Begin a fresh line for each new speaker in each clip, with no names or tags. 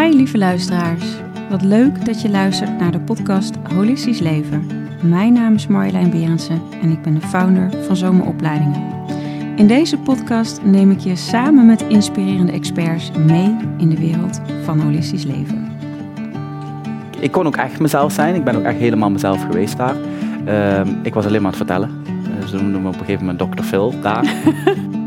Hi lieve luisteraars. Wat leuk dat je luistert naar de podcast Holistisch Leven. Mijn naam is Marjolein Berendsen en ik ben de founder van Zomeropleidingen. In deze podcast neem ik je samen met inspirerende experts mee in de wereld van holistisch leven.
Ik kon ook echt mezelf zijn. Ik ben ook echt helemaal mezelf geweest daar. Ehm, ik was alleen maar aan het vertellen. Uh, ze noemden me op een gegeven moment Dr. Phil daar.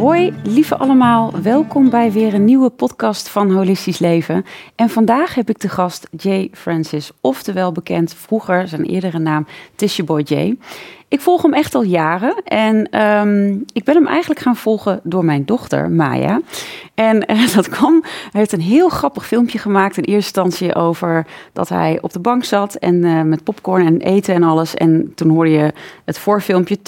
Hoi, lieve allemaal. Welkom bij weer een nieuwe podcast van Holistisch Leven. En vandaag heb ik de gast Jay Francis, oftewel bekend vroeger zijn eerdere naam Tisha Boy Jay. Ik volg hem echt al jaren en ehm, ik ben hem eigenlijk gaan volgen door mijn dochter Maya. En uh, dat kwam, hij heeft een heel grappig filmpje gemaakt in eerste instantie over dat hij op de bank zat en uh, met popcorn en eten en alles. En toen hoorde je het voorfilmpje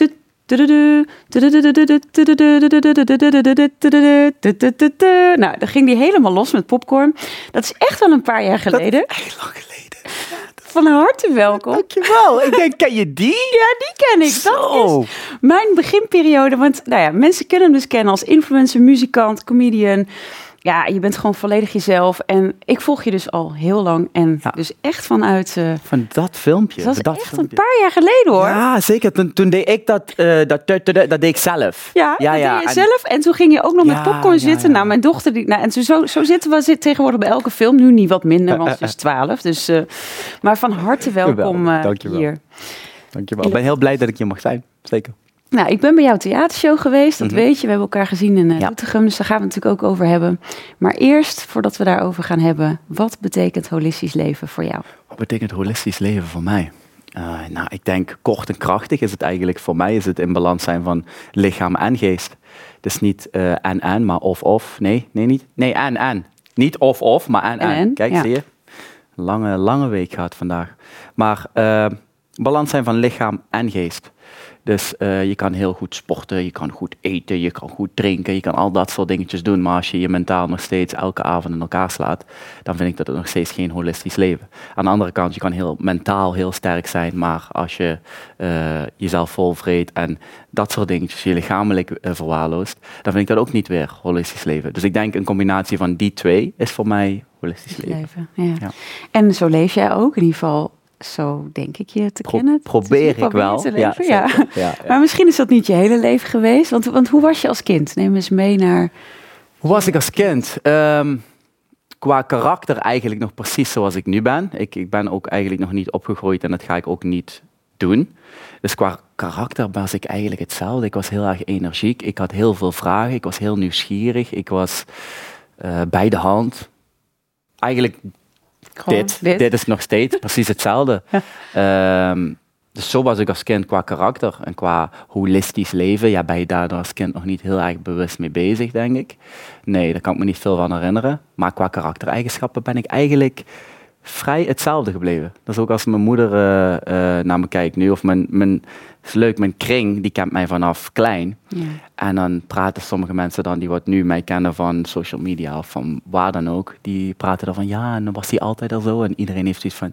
nou, dan ging die helemaal los met popcorn. Dat is echt wel een paar jaar geleden.
Echt lang geleden.
Van harte welkom.
Dankjewel. Ik denk, ken je die?
Ja, die ken ik.
Zo.
Dat is mijn beginperiode. Want nou ja, mensen kunnen hem dus kennen als influencer, muzikant, comedian ja, je bent gewoon volledig jezelf. En ik volg je dus al heel lang. En ja. dus echt vanuit... Uh,
van dat filmpje.
Dat is echt
filmpje.
een paar jaar geleden hoor.
Ja, zeker. Toen, toen deed ik dat, uh, dat, dat, dat, deed ik zelf.
Ja, ja, deed je en, zelf. En toen ging je ook nog ja, met popcorn zitten. Nou, mijn dochter... Die, nou, en zo, zo zitten we zit tegenwoordig bij elke film. Nu niet wat minder, want ze is twaalf. Dus, uh, maar van harte welkom
Dankjewel.
hier.
Dankjewel. Ik ben heel blij dat ik hier mag zijn. Zeker.
Nou, ik ben bij jouw theatershow geweest, dat mm -hmm. weet je. We hebben elkaar gezien in uh, ja. Doetinchem, dus daar gaan we het natuurlijk ook over hebben. Maar eerst, voordat we daarover gaan hebben, wat betekent holistisch leven voor jou?
Wat betekent holistisch leven voor mij? Uh, nou, ik denk kort en krachtig is het eigenlijk voor mij is het in balans zijn van lichaam en geest. Dus niet uh, en en, maar of of. Nee, nee, niet. Nee, en en. Niet of of, maar en en. en. Kijk, ja. zie je? Lange, lange week gehad vandaag. Maar uh, balans zijn van lichaam en geest. Dus uh, je kan heel goed sporten, je kan goed eten, je kan goed drinken, je kan al dat soort dingetjes doen. Maar als je je mentaal nog steeds elke avond in elkaar slaat, dan vind ik dat het nog steeds geen holistisch leven. Aan de andere kant, je kan heel mentaal heel sterk zijn, maar als je uh, jezelf volvreet en dat soort dingetjes, je lichamelijk uh, verwaarloost, dan vind ik dat ook niet weer holistisch leven. Dus ik denk een combinatie van die twee is voor mij holistisch leven.
leven ja. Ja. En zo leef jij ook in ieder geval zo denk ik je te
Pro
kennen.
Probeer ik wel.
Ja, ja. Ja. ja, Maar misschien is dat niet je hele leven geweest. Want, want hoe was je als kind? Neem eens mee naar...
Hoe was ik als kind? Um, qua karakter eigenlijk nog precies zoals ik nu ben. Ik, ik ben ook eigenlijk nog niet opgegroeid en dat ga ik ook niet doen. Dus qua karakter was ik eigenlijk hetzelfde. Ik was heel erg energiek. Ik had heel veel vragen. Ik was heel nieuwsgierig. Ik was uh, bij de hand. Eigenlijk dit, dit. dit is nog steeds precies hetzelfde. Ja. Um, dus zo was ik als kind qua karakter en qua holistisch leven. Ja, ben je daar als kind nog niet heel erg bewust mee bezig, denk ik. Nee, daar kan ik me niet veel van herinneren. Maar qua karaktereigenschappen ben ik eigenlijk vrij hetzelfde gebleven. Dat is ook als mijn moeder uh, uh, naar me kijkt nu, of mijn, mijn is leuk, mijn kring, die kent mij vanaf klein. Ja. En dan praten sommige mensen dan, die wat nu mij kennen van social media of van waar dan ook, die praten dan van ja, en dan was hij altijd al zo. En iedereen heeft zoiets van,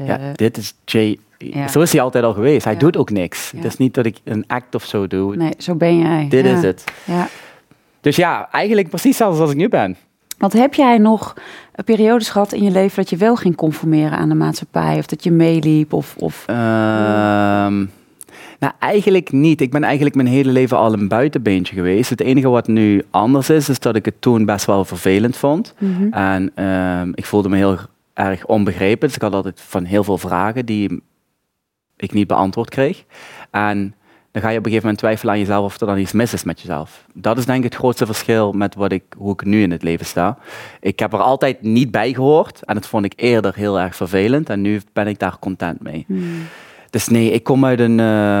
uh, ja, dit is Jay. Ja. Zo is hij altijd al geweest. Hij ja. doet ook niks. Het is niet dat ik een act of zo doe.
Nee, zo ben jij.
Dit is het. Dus ja, eigenlijk precies zoals ik nu ben.
Want heb jij nog periodes gehad in je leven dat je wel ging conformeren aan de maatschappij? Of dat je meeliep? Of, of...
Uh, nou, eigenlijk niet. Ik ben eigenlijk mijn hele leven al een buitenbeentje geweest. Het enige wat nu anders is, is dat ik het toen best wel vervelend vond. Mm -hmm. En uh, ik voelde me heel erg onbegrepen. Dus ik had altijd van heel veel vragen die ik niet beantwoord kreeg. En dan ga je op een gegeven moment twijfelen aan jezelf of er dan iets mis is met jezelf. Dat is denk ik het grootste verschil met wat ik, hoe ik nu in het leven sta. Ik heb er altijd niet bij gehoord en dat vond ik eerder heel erg vervelend en nu ben ik daar content mee. Hmm. Dus nee, ik kom uit een, uh,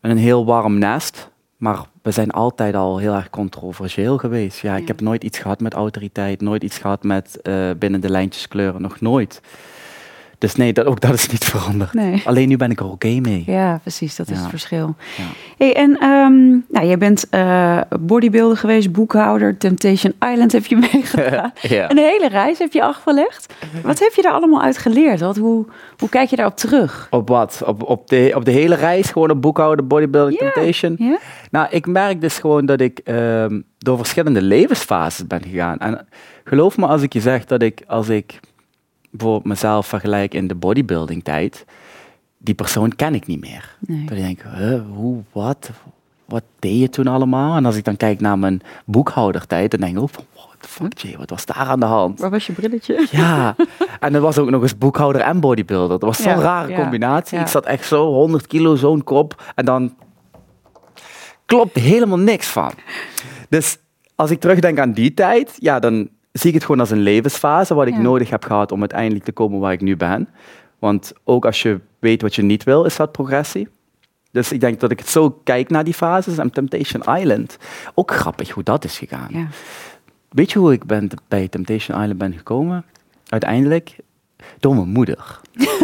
een heel warm nest, maar we zijn altijd al heel erg controversieel geweest. Ja, ja. ik heb nooit iets gehad met autoriteit, nooit iets gehad met uh, binnen de lijntjes kleuren, nog nooit. Dus nee, dat, ook dat is niet veranderd.
Nee.
Alleen nu ben ik er oké mee.
Ja, precies. Dat is
Ja.
het verschil.
Ja.
Hey, en ehm, nou, jij bent eh bodybuilder geweest, boekhouder, Temptation Island heb je meegedaan.
Ja.
Een hele reis heb je afgelegd. Wat heb je daar allemaal uit geleerd? Wat, hoe, hoe kijk je daarop terug?
Op wat? Op, op, de, op de hele reis, gewoon op boekhouden, bodybuilding,
Ja.
temptation?
Ja?
Nou, ik merk dus gewoon dat ik ehm, door verschillende levensfases ben gegaan. En geloof me als ik je zeg dat ik, als ik bijvoorbeeld mezelf vergelijk in de bodybuilding tijd, die persoon ken ik niet meer.
Nee.
Dat ik denk, huh, hoe, wat, wat deed je toen allemaal? En als ik dan kijk naar mijn boekhoudertijd, dan denk ik ook van, what the fuck Jay, wat was daar aan de hand?
Waar was je brilletje?
Ja, en dat was ook nog eens boekhouder en bodybuilder. Dat was zo'n
Ja,
rare
ja,
combinatie.
ja.
Ik zat echt zo 100 kilo, zo'n kop. En dan klopt helemaal niks van. Dus als ik terugdenk aan die tijd, ja, dan zie ik het gewoon als een levensfase wat ik
Ja.
nodig heb gehad om uiteindelijk te komen waar ik nu ben. Want ook als je weet wat je niet wil, is dat progressie. Dus ik denk dat ik het zo kijk naar die fases. En Temptation Island, ook grappig hoe dat is gegaan.
Ja.
Weet je hoe ik ben bij Temptation Island ben gekomen? Uiteindelijk door mijn moeder.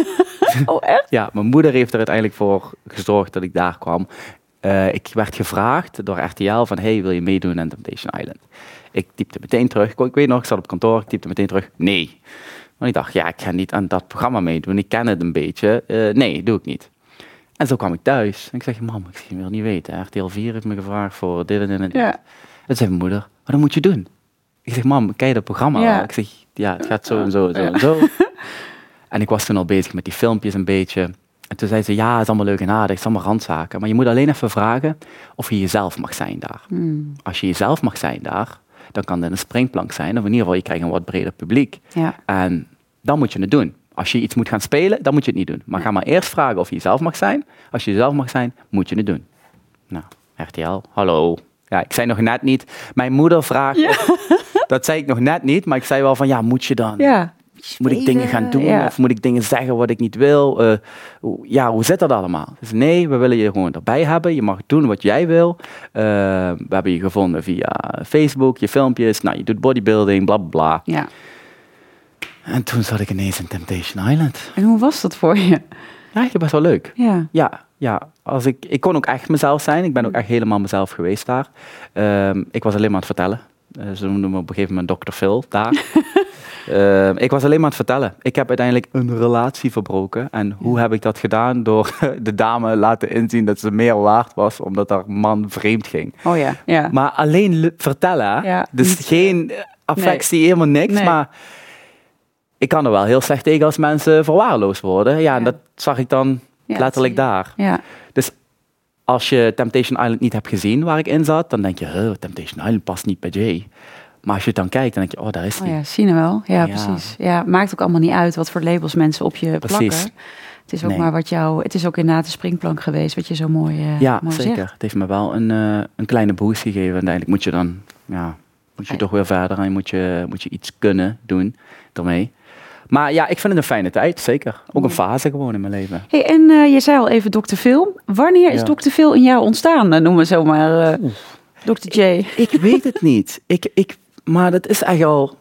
Oh, echt?
Ja, mijn moeder heeft er uiteindelijk voor gezorgd dat ik daar kwam. Eh, ik werd gevraagd door RTL van, hey, wil je meedoen aan Temptation Island? Ik typte meteen terug. Ik, weet nog, ik zat op kantoor, ik typte meteen terug, nee. Want ik dacht, ja, ik ga niet aan dat programma meedoen. Ik ken het een beetje. Eh, nee, doe ik niet. En zo kwam ik thuis. En ik zeg, mam, ik wil niet weten. RTL 4 heeft me gevraagd voor dit en dit en dit.
Ja.
En zei mijn moeder, maar dat moet je doen. Ik zeg, mam, ken je dat programma
Ja.
Ik zeg, ja, het gaat zo en zo en zo en zo. En ik was toen al bezig met die filmpjes een beetje. En toen zei ze, ja, het is allemaal leuk en aardig, het is allemaal randzaken. Maar je moet alleen even vragen of je jezelf mag zijn daar.
Hmm.
Als je jezelf mag zijn daar, dan kan dit een springplank zijn. Of in ieder geval, je krijgt een wat breder publiek.
Ja.
En dan moet je het doen. Als je iets moet gaan spelen, dan moet je het niet doen. Maar ga maar eerst vragen of je jezelf mag zijn. Als je jezelf mag zijn, moet je het doen. Nou, RTL, hallo. Ja, ik zei nog net niet. Mijn moeder vraagt. Dat zei ik nog net niet, maar ik zei wel van ja, moet je dan?
Ja.
Moet ik dingen gaan doen
Ja.
of moet ik dingen zeggen wat ik niet wil? Eh, ja, hoe zit dat allemaal? Dus nee, we willen je gewoon erbij hebben. Je mag doen wat jij wil. Eh, we hebben je gevonden via Facebook, je filmpjes. Nou, je doet bodybuilding, bla bla bla.
ja.
En toen zat ik ineens in Temptation Island.
En hoe was dat voor je?
Eigenlijk best wel leuk.
Ja.
Ja, ja. Als ik, ik kon ook echt mezelf zijn. Ik ben ook echt helemaal mezelf geweest daar. Ehm, ik was alleen maar aan het vertellen. Eh, ze noemden me op een gegeven moment Dr. Phil daar. Ehm, ik was alleen maar aan het vertellen. Ik heb uiteindelijk een relatie verbroken. En hoe heb ik dat gedaan? Door de dame laten inzien dat ze meer waard was, omdat haar man vreemd ging.
Oh ja. Ja.
Maar alleen vertellen.
Ja,
dus geen affectie, helemaal niks.
Nee.
Maar ik kan er wel heel slecht tegen als mensen verwaarloosd worden. Ja,
Ja.
en dat zag ik dan
Ja,
letterlijk daar.
Ja.
Dus als je Temptation Island niet hebt gezien waar ik in zat, dan denk je, Temptation Island past niet bij Jay. Maar als je het dan kijkt, dan denk je, oh, daar is
Oh
hij.
ja, zien we wel. Ja,
Ja.
precies. Ja, maakt ook allemaal niet uit wat voor labels mensen op je
Precies.
plakken. Het is ook
Nee.
maar wat jou. Het is ook inderdaad een springplank geweest, wat je zo mooi, eh
Ja,
mooi
zeker.
zegt.
Het heeft me wel een, eh, een kleine boost gegeven. En uiteindelijk moet je dan, ja, moet je
Ja.
toch weer verder en moet je, moet je iets kunnen doen ermee. Maar ja, ik vind het een fijne tijd, zeker. Ook een fase gewoon in mijn leven.
Hey, en eh, je zei al even Dr. Phil. Wanneer is
Ja.
Dr. Phil in jou ontstaan? Noemen we zomaar Dr. J.
Ik weet het niet. Ik, ik, maar dat is echt al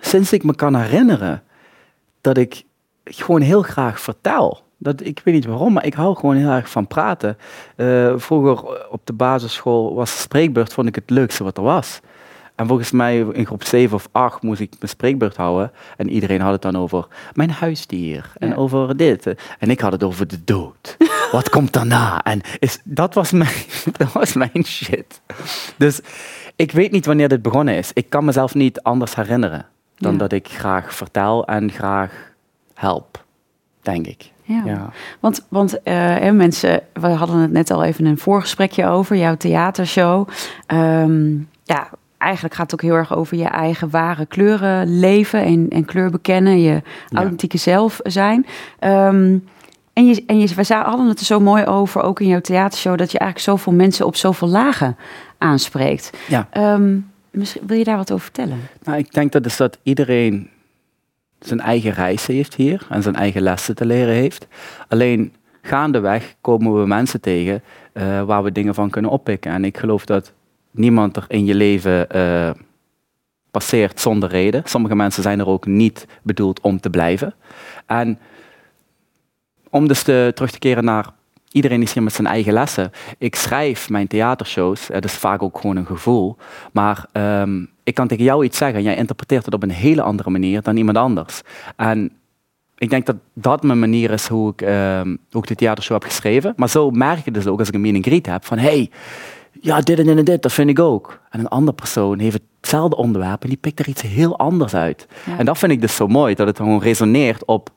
sinds ik me kan herinneren dat ik gewoon heel graag vertel. Dat, ik weet niet waarom, maar ik hou gewoon heel erg van praten. Eh, vroeger op de basisschool was spreekbeurt vond ik het leukste wat er was. En volgens mij in groep 7 of 8 moest ik mijn spreekbeurt houden. En iedereen had het dan over mijn huisdier. En
Ja.
over dit. En ik had het over de dood. Wat komt daarna? En is, dat, was mijn, dat was mijn shit. Dus ik weet niet wanneer dit begonnen is. Ik kan mezelf niet anders herinneren. Dan
Ja.
dat ik graag vertel en graag help. Denk ik.
Ja.
Ja.
Want, want eh, mensen, we hadden het net al even in een voorgesprekje over, jouw theatershow. Ehm, ja, eigenlijk gaat het ook heel erg over je eigen ware kleuren leven en, en kleur bekennen, je
Ja.
authentieke zelf zijn. Ehm, en je, en je, we hadden het er zo mooi over, ook in jouw theatershow, dat je eigenlijk zoveel mensen op zoveel lagen aanspreekt.
Ja.
Ehm, misschien, wil je daar wat over vertellen?
Nou, ik denk dat, is dat iedereen zijn eigen reis heeft hier en zijn eigen lessen te leren heeft. Alleen gaandeweg komen we mensen tegen eh, waar we dingen van kunnen oppikken. En ik geloof dat niemand er in je leven eh, passeert zonder reden. Sommige mensen zijn er ook niet bedoeld om te blijven. En om dus te, terug te keren naar iedereen is hier met zijn eigen lessen. Ik schrijf mijn theatershows, dat is vaak ook gewoon een gevoel. Maar ehm, ik kan tegen jou iets zeggen en jij interpreteert het op een hele andere manier dan iemand anders. En ik denk dat dat mijn manier is hoe ik, um, hoe ik de theatershow heb geschreven. Maar zo merk je dus ook als ik een meet greet heb van hey, ja, dit en dit en dit, dat vind ik ook. En een andere persoon heeft hetzelfde onderwerp en die pikt er iets heel anders uit. En dat vind ik dus zo mooi, dat het gewoon resoneert op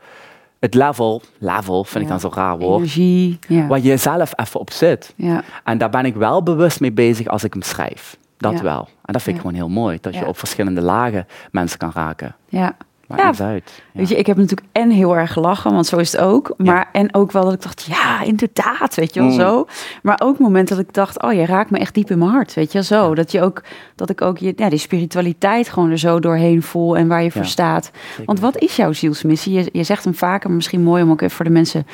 het level, level vind ik dan zo raar woord,
Energie,
waar je zelf even op zit.
Ja.
En daar ben ik wel bewust mee bezig als ik hem schrijf. Dat wel. En dat vind ik gewoon heel mooi, dat je op verschillende lagen mensen kan raken.
ja.
Maakt
Ja,
niet uit. Ja.
Weet je, ik heb natuurlijk en heel erg gelachen, want zo is het ook. Maar en ook wel dat ik dacht, ja, inderdaad, weet je wel
Mm.
zo. Maar ook momenten dat ik dacht, oh, je raakt me echt diep in mijn hart, weet je wel zo. Dat je ook, dat ik ook je, ja, die spiritualiteit gewoon er zo doorheen voel en waar je voor staat.
Zeker.
Want wat is jouw zielsmissie? Je, je zegt hem vaker, maar misschien mooi om ook even voor de mensen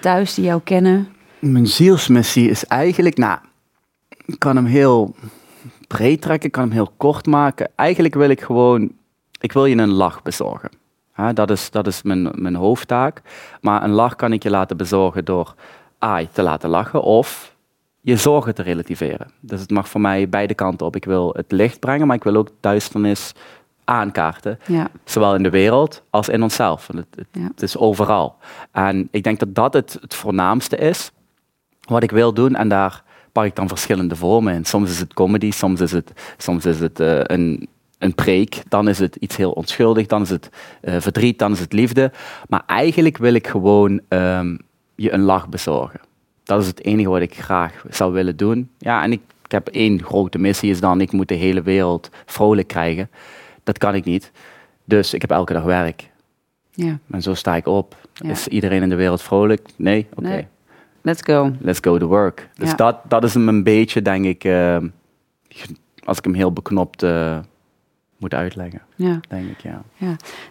thuis die jou kennen.
Mijn zielsmissie is eigenlijk, nou, ik kan hem heel breed trekken, ik kan hem heel kort maken. Eigenlijk wil ik gewoon, ik wil je een lach bezorgen. Dat is, dat is mijn, mijn hoofdtaak. Maar een lach kan ik je laten bezorgen door A, te laten lachen of je zorgen te relativeren. Dus het mag voor mij beide kanten op. Ik wil het licht brengen, maar ik wil ook duisternis aankaarten.
Ja,
Zowel in de wereld als in onszelf. Want Het, het,
Ja.
het is overal. En ik denk dat dat het, het voornaamste is wat ik wil doen. En daar pak ik dan verschillende vormen in. Soms is het comedy, soms is het, soms is het eh, een, een preek. Dan is het iets heel onschuldig, dan is het eh, verdriet, dan is het liefde. Maar eigenlijk wil ik gewoon ehm, je een lach bezorgen. Dat is het enige wat ik graag zou willen doen. Ja, en ik, ik heb één grote missie, is dan ik moet de hele wereld vrolijk krijgen. Dat kan ik niet. Dus ik heb elke dag werk.
ja.
En zo sta ik op.
Ja.
Is iedereen in de wereld vrolijk? Nee? Oké.
Nee. Let's go.
Let's go to work. Dus
Ja.
dat, dat is hem een beetje, denk ik, eh, als ik hem heel beknopt eh, moet uitleggen,
Ja.
denk ik, ja.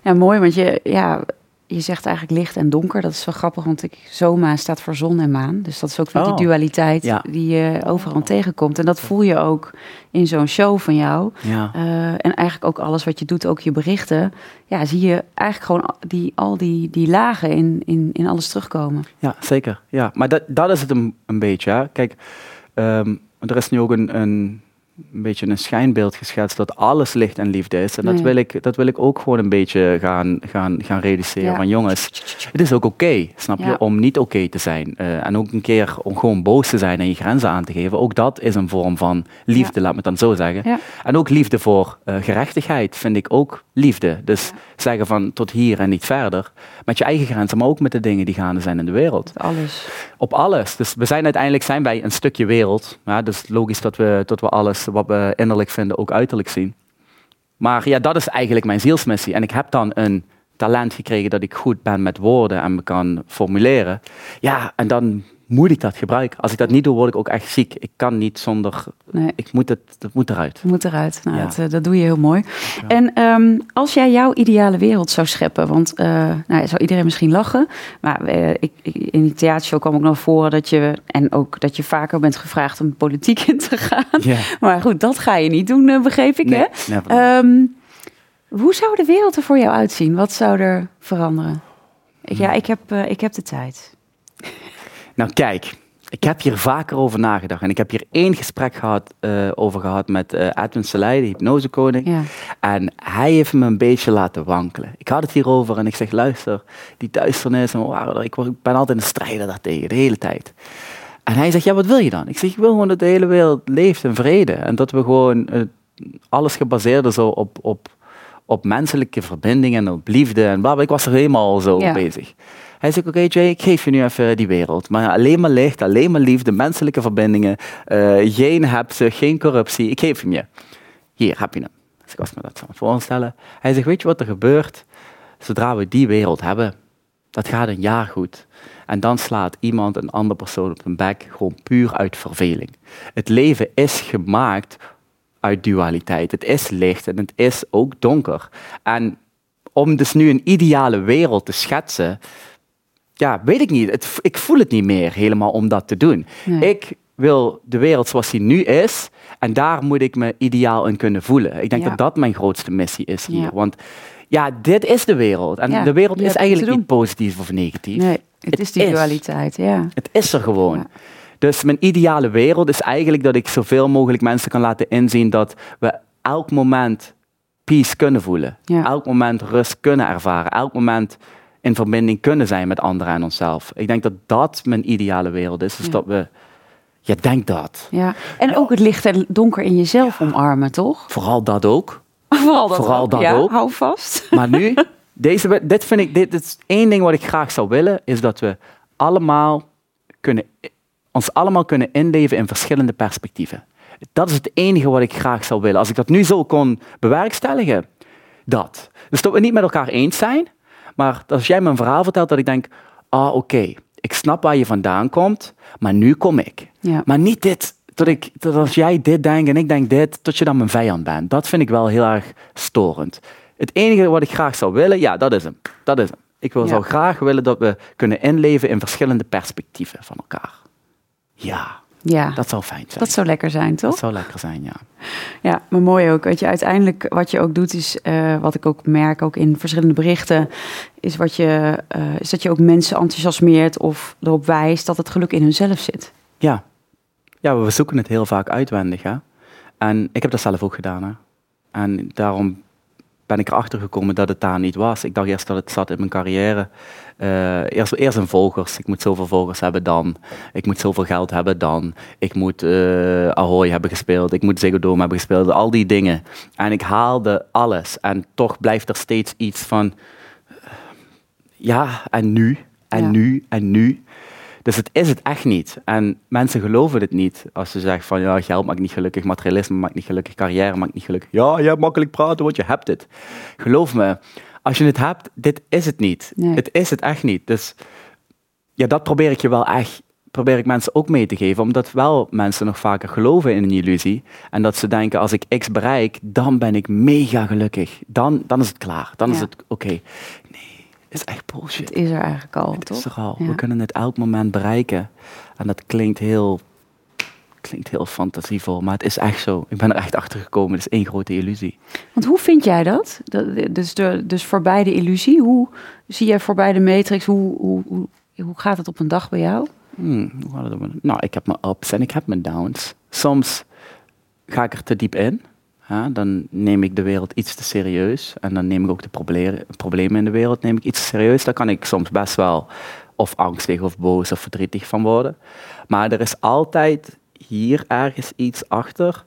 Ja, mooi, want je, ja, je zegt eigenlijk licht en donker. Dat is wel grappig, want ik, Zoma staat voor zon en maan. Dus dat is ook weer
Oh,
die dualiteit
ja.
die je overal tegenkomt. En dat voel je ook in zo'n show van jou.
Ja,
Eh, en eigenlijk ook alles wat je doet, ook je berichten. Ja, zie je eigenlijk gewoon die, al die, die lagen in, in, in alles terugkomen.
ja zeker. Ja. Maar dat, dat is het een, een beetje. Hè. Kijk, ehm, er is nu ook een, een, een beetje een schijnbeeld geschetst dat alles licht en liefde is. En dat, wil, ik, dat wil ik ook gewoon een beetje gaan, gaan, gaan reduceren.
Ja.
Van jongens, Het is ook oké, snap je,
Ja.
om niet oké te zijn. Eh, en ook een keer om gewoon boos te zijn en je grenzen aan te geven. Ook dat is een vorm van liefde, laat me het dan zo zeggen. En ook liefde voor eh, gerechtigheid vind ik ook liefde. Dus zeggen van tot hier en niet verder. Met je eigen grenzen, maar ook met de dingen die gaande zijn in de wereld.
Alles.
Op alles. Dus we zijn uiteindelijk zijn wij een stukje wereld. Ja, dus logisch dat we, dat we alles wat we innerlijk vinden ook uiterlijk zien. Maar ja, dat is eigenlijk mijn zielsmissie. En ik heb dan een talent gekregen dat ik goed ben met woorden en me kan formuleren. Ja, en dan moet ik dat gebruiken. Als ik dat niet doe, word ik ook echt ziek. Ik kan niet zonder...
Nee.
Ik moet het, dat moet eruit.
Moet eruit. Nou,
Ja.
dat, eh, dat doe je heel mooi. En ehm, als jij jouw ideale wereld zou scheppen, want eh nou, zou iedereen misschien lachen, maar eh, ik, ik- in die theatershow kwam ook nog voor dat je en ook dat je vaker bent gevraagd om politiek in te gaan.
Ja.
Maar goed, dat ga je niet doen, begreep ik.
Nee,
Hè? Ehm, hoe zou de wereld er voor jou uitzien? Wat zou er veranderen? Ja, ik heb, ik heb de tijd.
Nou kijk, ik heb hier vaker over nagedacht. En ik heb hier één gesprek gehad, eh, over gehad met eh Edwin Selei, de hypnosekoning.
Ja.
En hij heeft me een beetje laten wankelen. Ik had het hierover en ik zeg, luister, die duisternis, en wow, ik ben altijd een strijder daartegen, de hele tijd. En hij zegt, ja, wat wil je dan? Ik zeg, ik wil gewoon dat de hele wereld leeft in vrede. En dat we gewoon eh, alles gebaseerd is zo op, op, op menselijke verbindingen en op liefde en bla, bla. Ik was er helemaal zo
Ja.
bezig. Hij zegt, oké Jay, ik geef je nu even die wereld. Maar alleen maar licht, alleen maar liefde, menselijke verbindingen. eh, geen hebzucht, geen corruptie. Ik geef hem je. Hier, heb je hem. Dus ik was me dat het voorstellen. Hij zegt, weet je wat er gebeurt? Zodra we die wereld hebben, dat gaat een jaar goed. En dan slaat iemand een andere persoon op een bek, gewoon puur uit verveling. Het leven is gemaakt uit dualiteit. Het is licht en het is ook donker. En om dus nu een ideale wereld te schetsen, ja, weet ik niet. Het, ik voel het niet meer helemaal om dat te doen.
Nee.
Ik wil de wereld zoals die nu is. En daar moet ik me ideaal in kunnen voelen. Ik denk
Ja.
dat dat mijn grootste missie is hier.
Ja.
Want ja, dit is de wereld. En
Ja,
de wereld is eigenlijk niet positief of negatief.
Nee, het,
Het
is die
is.
dualiteit, ja.
Het is er gewoon. Dus mijn ideale wereld is eigenlijk dat ik zoveel mogelijk mensen kan laten inzien dat we elk moment peace kunnen voelen. Elk moment rust kunnen ervaren. Elk moment in verbinding kunnen zijn met anderen en onszelf. Ik denk dat dat mijn ideale wereld is. Dus
Ja.
dat we... Je denkt dat.
ja. En ook het licht en donker in jezelf omarmen, toch?
Vooral dat ook.
Vooral dat
Vooral
ook.
dat
ja,
ook.
Hou vast.
Maar nu, deze, dit vind ik, dit, dit is één ding wat ik graag zou willen, is dat we allemaal kunnen, ons allemaal kunnen inleven in verschillende perspectieven. Dat is het enige wat ik graag zou willen. Als ik dat nu zo kon bewerkstelligen, dat. Dus dat we niet met elkaar eens zijn, maar als jij me een verhaal vertelt, dat ik denk, ah oké, ik snap waar je vandaan komt, maar nu kom ik.
Ja.
Maar niet dit, dat, ik, dat als jij dit denkt en ik denk dit, dat je dan mijn vijand bent. Dat vind ik wel heel erg storend. Het enige wat ik graag zou willen, ja, dat is hem. Dat is hem. Ik wil,
Ja.
zou graag willen dat we kunnen inleven in verschillende perspectieven van elkaar. Ja,
Ja,
dat zou fijn zijn.
dat zou lekker zijn, toch?
Dat zou lekker zijn, ja.
Ja, maar mooi ook. Weet je, uiteindelijk wat je ook doet is, eh, wat ik ook merk, ook in verschillende berichten, is, wat je, eh, is dat je ook mensen enthousiasmeert of erop wijst dat het geluk in hunzelf zit.
Ja. ja, we zoeken het heel vaak uitwendig. Hè? En ik heb dat zelf ook gedaan. Hè? En daarom ben ik erachter gekomen dat het daar niet was. Ik dacht eerst dat het zat in mijn carrière. Eh, eerst, eerst in volgers. Ik moet zoveel volgers hebben dan. Ik moet zoveel geld hebben dan. Ik moet eh Ahoy hebben gespeeld. Ik moet Ziggo Dome hebben gespeeld. Al die dingen. En ik haalde alles. En toch blijft er steeds iets van... Ja, en nu? En
Ja.
nu? En nu? Dus het is het echt niet. En mensen geloven het niet als ze zeggen van ja, geld maakt niet gelukkig, materialisme maakt niet gelukkig, carrière maakt niet gelukkig. Ja, je hebt makkelijk praten, want je hebt het. Geloof me, als je het hebt, dit is het niet.
Nee.
Het is het echt niet. Dus ja, dat probeer ik je wel echt, probeer ik mensen ook mee te geven, omdat wel mensen nog vaker geloven in een illusie. En dat ze denken, als ik X bereik, dan ben ik mega gelukkig. Dan, dan is het klaar. Dan is het oké. Nee, is echt bullshit.
Het is er eigenlijk al,
Het
toch?
is er al.
Ja.
We kunnen het elk moment bereiken. En dat klinkt heel, klinkt heel fantasievol, maar het is echt zo. Ik ben er echt achter gekomen. Het is één grote illusie.
Want hoe vind jij dat? Dus, de, dus voorbij de illusie, hoe zie jij voorbij de matrix, hoe, hoe, hoe, hoe gaat het op een dag bij jou?
Hmm, nou, ik heb mijn ups en ik heb mijn downs. Soms ga ik er te diep in. Dan neem ik de wereld iets te serieus. En dan neem ik ook de proble- problemen in de wereld neem ik iets te serieus. Daar kan ik soms best wel of angstig of boos of verdrietig van worden. Maar er is altijd hier ergens iets achter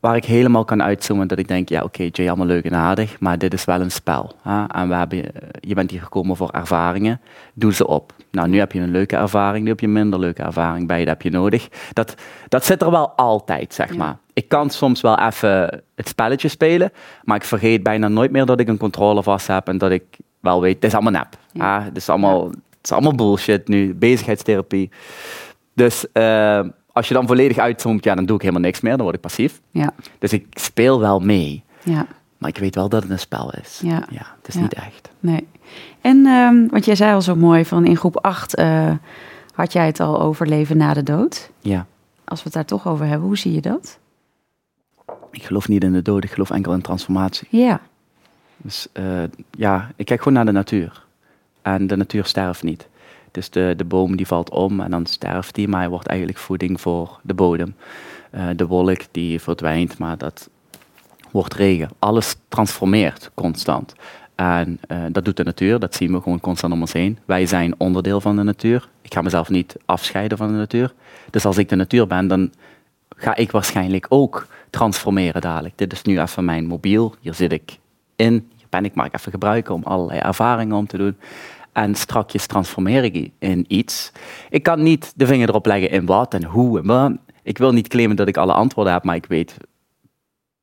waar ik helemaal kan uitzoomen dat ik denk, ja oké, Jay, allemaal leuk en aardig, maar dit is wel een spel. Hè? En we hebben, je bent hier gekomen voor ervaringen, doe ze op. Nou, nu heb je een leuke ervaring, nu heb je een minder leuke ervaring, beide heb je nodig. Dat, dat zit er wel altijd, zeg
Ja.
maar. Ik kan soms wel even het spelletje spelen, maar ik vergeet bijna nooit meer dat ik een controle vast heb en dat ik wel weet, het is allemaal nep.
Ja.
hè. Het, is allemaal, het is allemaal bullshit nu, bezigheidstherapie. Dus eh, als je dan volledig uitzoomt, ja, dan doe ik helemaal niks meer, dan word ik passief.
Ja,
Dus ik speel wel mee,
ja,
maar ik weet wel dat het een spel is.
Ja.
het is
Ja.
niet echt.
nee. En, ehm, want jij zei al zo mooi, van in groep 8 eh, had jij het al over leven na de dood.
Ja.
Als we het daar toch over hebben, hoe zie je dat?
Ik geloof niet in de dood, ik geloof enkel in transformatie.
Ja,
Dus eh, ja, ik kijk gewoon naar de natuur. En de natuur sterft niet. Dus de, de boom die valt om en dan sterft die, maar hij wordt eigenlijk voeding voor de bodem. Eh, de wolk die verdwijnt, maar dat wordt regen. Alles transformeert constant. En eh, dat doet de natuur, dat zien we gewoon constant om ons heen. Wij zijn onderdeel van de natuur. Ik ga mezelf niet afscheiden van de natuur. Dus als ik de natuur ben, dan ga ik waarschijnlijk ook transformeren dadelijk. Dit is nu even mijn mobiel. Hier zit ik in. Hier ben ik, mag ik even gebruiken om allerlei ervaringen om te doen. En strakjes transformeer ik in iets. Ik kan niet de vinger erop leggen in wat en hoe. Ik wil niet claimen dat ik alle antwoorden heb, maar ik weet...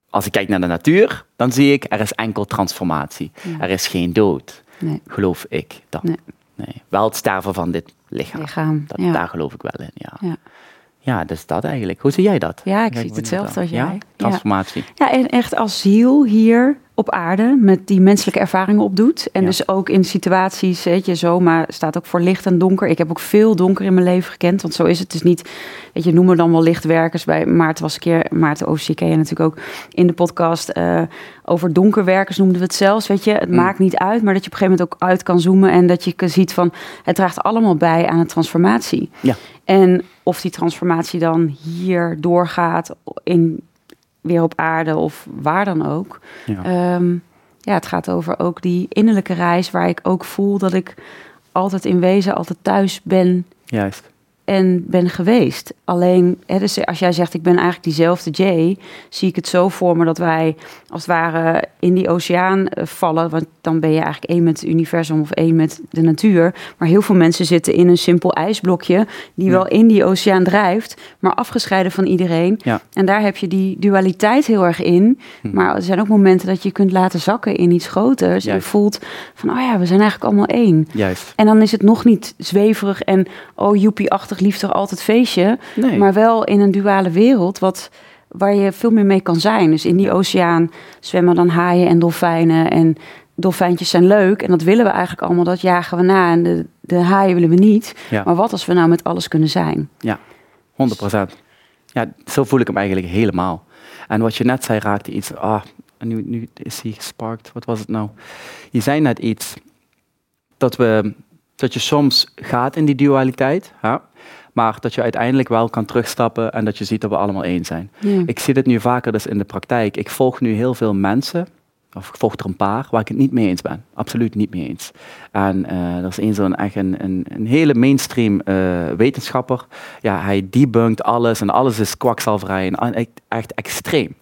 Als ik kijk naar de natuur, dan zie ik, er is enkel transformatie.
Ja.
Er is geen dood,
nee,
geloof ik dan.
Nee.
Nee. Wel het sterven van dit lichaam.
lichaam.
Dat,
ja.
Daar geloof ik wel in, ja.
Ja.
Ja, dus dat eigenlijk. Hoe zie jij dat?
ja, ik zie het hetzelfde als jij.
Ja? Transformatie.
Ja, en echt als ziel hier op aarde met die menselijke ervaringen opdoet. En
Ja.
dus ook in situaties, weet je, zomaar staat ook voor licht en donker. Ik heb ook veel donker in mijn leven gekend, want zo is het. Het is niet, weet je, noemen dan wel lichtwerkers. Bij Maarten was een keer, Maarten ken je natuurlijk ook in de podcast, eh, over donkerwerkers noemden we het zelfs, weet je. Het
Mm.
maakt niet uit, maar dat je op een gegeven moment ook uit kan zoomen en dat je ziet van, het draagt allemaal bij aan een transformatie.
Ja.
En of die transformatie dan hier doorgaat in weer op aarde of waar dan ook.
Ja.
Ehm, ja, het gaat over ook die innerlijke reis waar ik ook voel dat ik altijd in wezen altijd thuis ben
Juist.
En ben geweest. Alleen, hè, dus als jij zegt ik ben eigenlijk diezelfde Jay, zie ik het zo voor me dat wij als het ware in die oceaan eh, vallen. Want dan ben je eigenlijk één met het universum of één met de natuur. Maar heel veel mensen zitten in een simpel ijsblokje die
Ja.
wel in die oceaan drijft, maar afgescheiden van iedereen.
Ja.
En daar heb je die dualiteit heel erg in.
Hm.
Maar er zijn ook momenten dat je kunt laten zakken in iets groters. En je
Juist.
voelt van, oh ja, we zijn eigenlijk allemaal één.
Juist.
En dan is het nog niet zweverig en oh joepie-achtig liefde altijd feestje.
Nee.
Maar wel in een duale wereld wat, waar je veel meer mee kan zijn. Dus in die oceaan zwemmen dan haaien en dolfijnen. En dolfijntjes zijn leuk en dat willen we eigenlijk allemaal. Dat jagen we na en de, de haaien willen we niet.
Ja.
Maar wat als we nou met alles kunnen zijn?
100 procent. Ja, zo voel ik hem eigenlijk helemaal. En wat je net zei raakte iets. Ah, nu, nu is hij gesparkt. Wat was het nou? Je zei net iets dat we dat je soms gaat in die dualiteit, ja, maar dat je uiteindelijk wel kan terugstappen en dat je ziet dat we allemaal één zijn.
Ja.
Ik zie dit nu vaker dus in de praktijk. Ik volg nu heel veel mensen, of ik volg er een paar, waar ik het niet mee eens ben. Absoluut niet mee eens. En eh er is een zo'n echt een, een, een hele mainstream eh, wetenschapper. Ja, hij debunkt alles en alles is kwakzalverij en echt, echt extreem.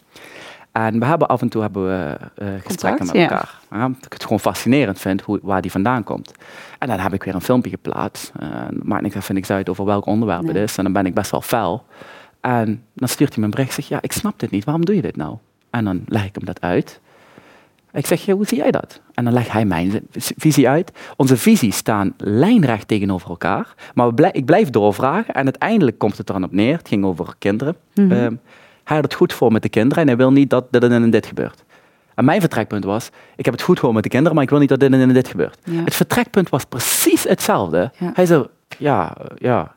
En we hebben af en toe hebben we eh, gesprekken met elkaar. Ja, ik het gewoon fascinerend vind hoe, waar die vandaan komt. En dan heb ik weer een filmpje geplaatst. Uh, maakt niks uit, vind ik uit over welk onderwerp
Nee.
het is. En dan ben ik best wel fel. En dan stuurt hij me een bericht. Zegt, ja, ik snap dit niet. Waarom doe je dit nou? En dan leg ik hem dat uit. Ik zeg, ja, hoe zie jij dat? En dan legt hij mijn visie uit. Onze visies staan lijnrecht tegenover elkaar. Maar ik blijf doorvragen. En uiteindelijk komt het er dan op neer. Het ging over kinderen. Ehm, hij had het goed voor met de kinderen. En hij wil niet dat dit en dit gebeurt. En mijn vertrekpunt was, ik heb het goed voor met de kinderen, maar ik wil niet dat dit en dit gebeurt.
Ja.
Het vertrekpunt was precies hetzelfde.
Ja.
Hij zei, ja, ja.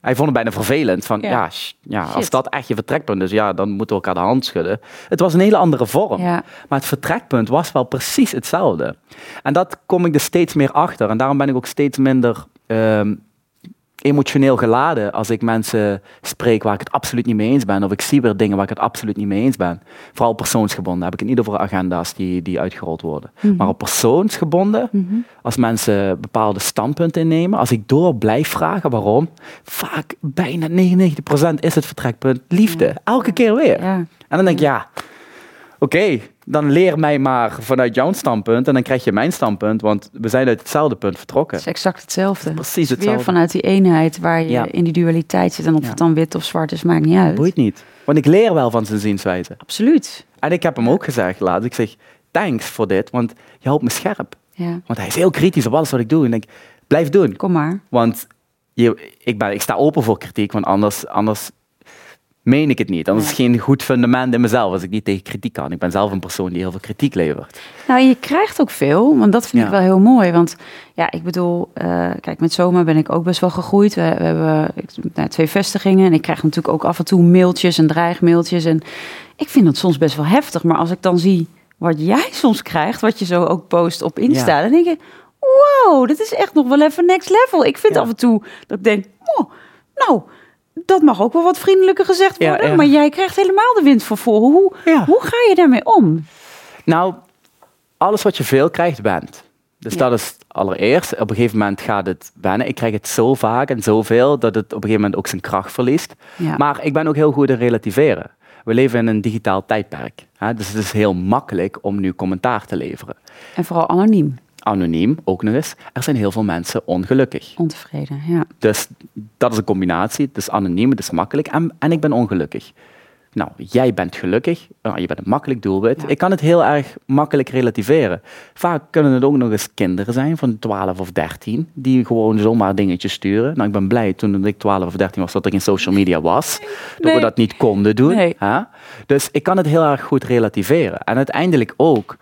Hij vond het bijna vervelend. Van,
Ja.
ja, als dat echt je vertrekpunt is, ja, dan moeten we elkaar de hand schudden. Het was een hele andere vorm. Maar het vertrekpunt was wel precies hetzelfde. En dat kom ik er steeds meer achter. En daarom ben ik ook steeds minder ehm, emotioneel geladen als ik mensen spreek waar ik het absoluut niet mee eens ben. Of ik zie weer dingen waar ik het absoluut niet mee eens ben. Vooral persoonsgebonden heb ik het niet over agenda's die, die uitgerold worden.
Mhm.
Maar op persoonsgebonden,
Mhm.
als mensen bepaalde standpunten innemen, als ik door blijf vragen waarom, vaak bijna 99% is het vertrekpunt liefde.
Ja.
Elke keer weer.
Ja.
En dan denk ik, ja, oké, dan leer mij maar vanuit jouw standpunt en dan krijg je mijn standpunt, want we zijn uit hetzelfde punt vertrokken.
Het is exact hetzelfde.
Precies
Weer
hetzelfde.
vanuit die eenheid waar je
Ja.
in die dualiteit zit. En of
Ja.
het dan wit of zwart is, maakt niet uit.
Boeit niet. Want ik leer wel van zijn zienswijze.
Absoluut.
En ik heb hem ook gezegd laatst, ik zeg, thanks voor dit, want je houdt me scherp.
Ja.
Want hij is heel kritisch op alles wat ik doe. En ik denk, blijf doen.
Kom maar.
Want je, ik, ben, ik sta open voor kritiek, want anders, anders meen ik het niet. Anders is het geen goed fundament in mezelf als ik niet tegen kritiek kan. Ik ben zelf een persoon die heel veel kritiek levert.
Nou, je krijgt ook veel, want dat vind ik wel heel mooi. Want ja, ik bedoel, eh, kijk, met Zomaar ben ik ook best wel gegroeid. We, we hebben ik, nou, twee vestigingen en ik krijg natuurlijk ook af en toe mailtjes en dreigmailtjes. En ik vind dat soms best wel heftig. Maar als ik dan zie wat jij soms krijgt, wat je zo ook post op Insta,
Ja.
dan denk je, wow, dit is echt nog wel even next level. Ik vind
Ja.
af en toe dat ik denk, oh, nou, dat mag ook wel wat vriendelijker gezegd worden.
ja.
Maar jij krijgt helemaal de wind van voren. Hoe,
Ja.
hoe ga je daarmee om?
Nou, alles wat je veel krijgt, went. Dus dat is allereerst. Op een gegeven moment gaat het wennen. Ik krijg het zo vaak en zoveel dat het op een gegeven moment ook zijn kracht verliest. Maar ik ben ook heel goed in relativeren. We leven in een digitaal tijdperk. Hè? Dus het is heel makkelijk om nu commentaar te leveren.
En vooral anoniem,
Anoniem, ook nog eens. Er zijn heel veel mensen ongelukkig.
ontevreden. Ja.
Dus dat is een combinatie. Het is anoniem, het is makkelijk en, en ik ben ongelukkig. Nou, jij bent gelukkig, nou, je bent een makkelijk doelwit.
Ja.
Ik kan het heel erg makkelijk relativeren. Vaak kunnen het ook nog eens kinderen zijn van 12 of 13, die gewoon zomaar dingetjes sturen. Nou, ik ben blij toen ik 12 of 13 was dat er geen social media was. Dat
Nee.
we dat niet konden doen.
Nee.
Dus ik kan het heel erg goed relativeren. En uiteindelijk ook,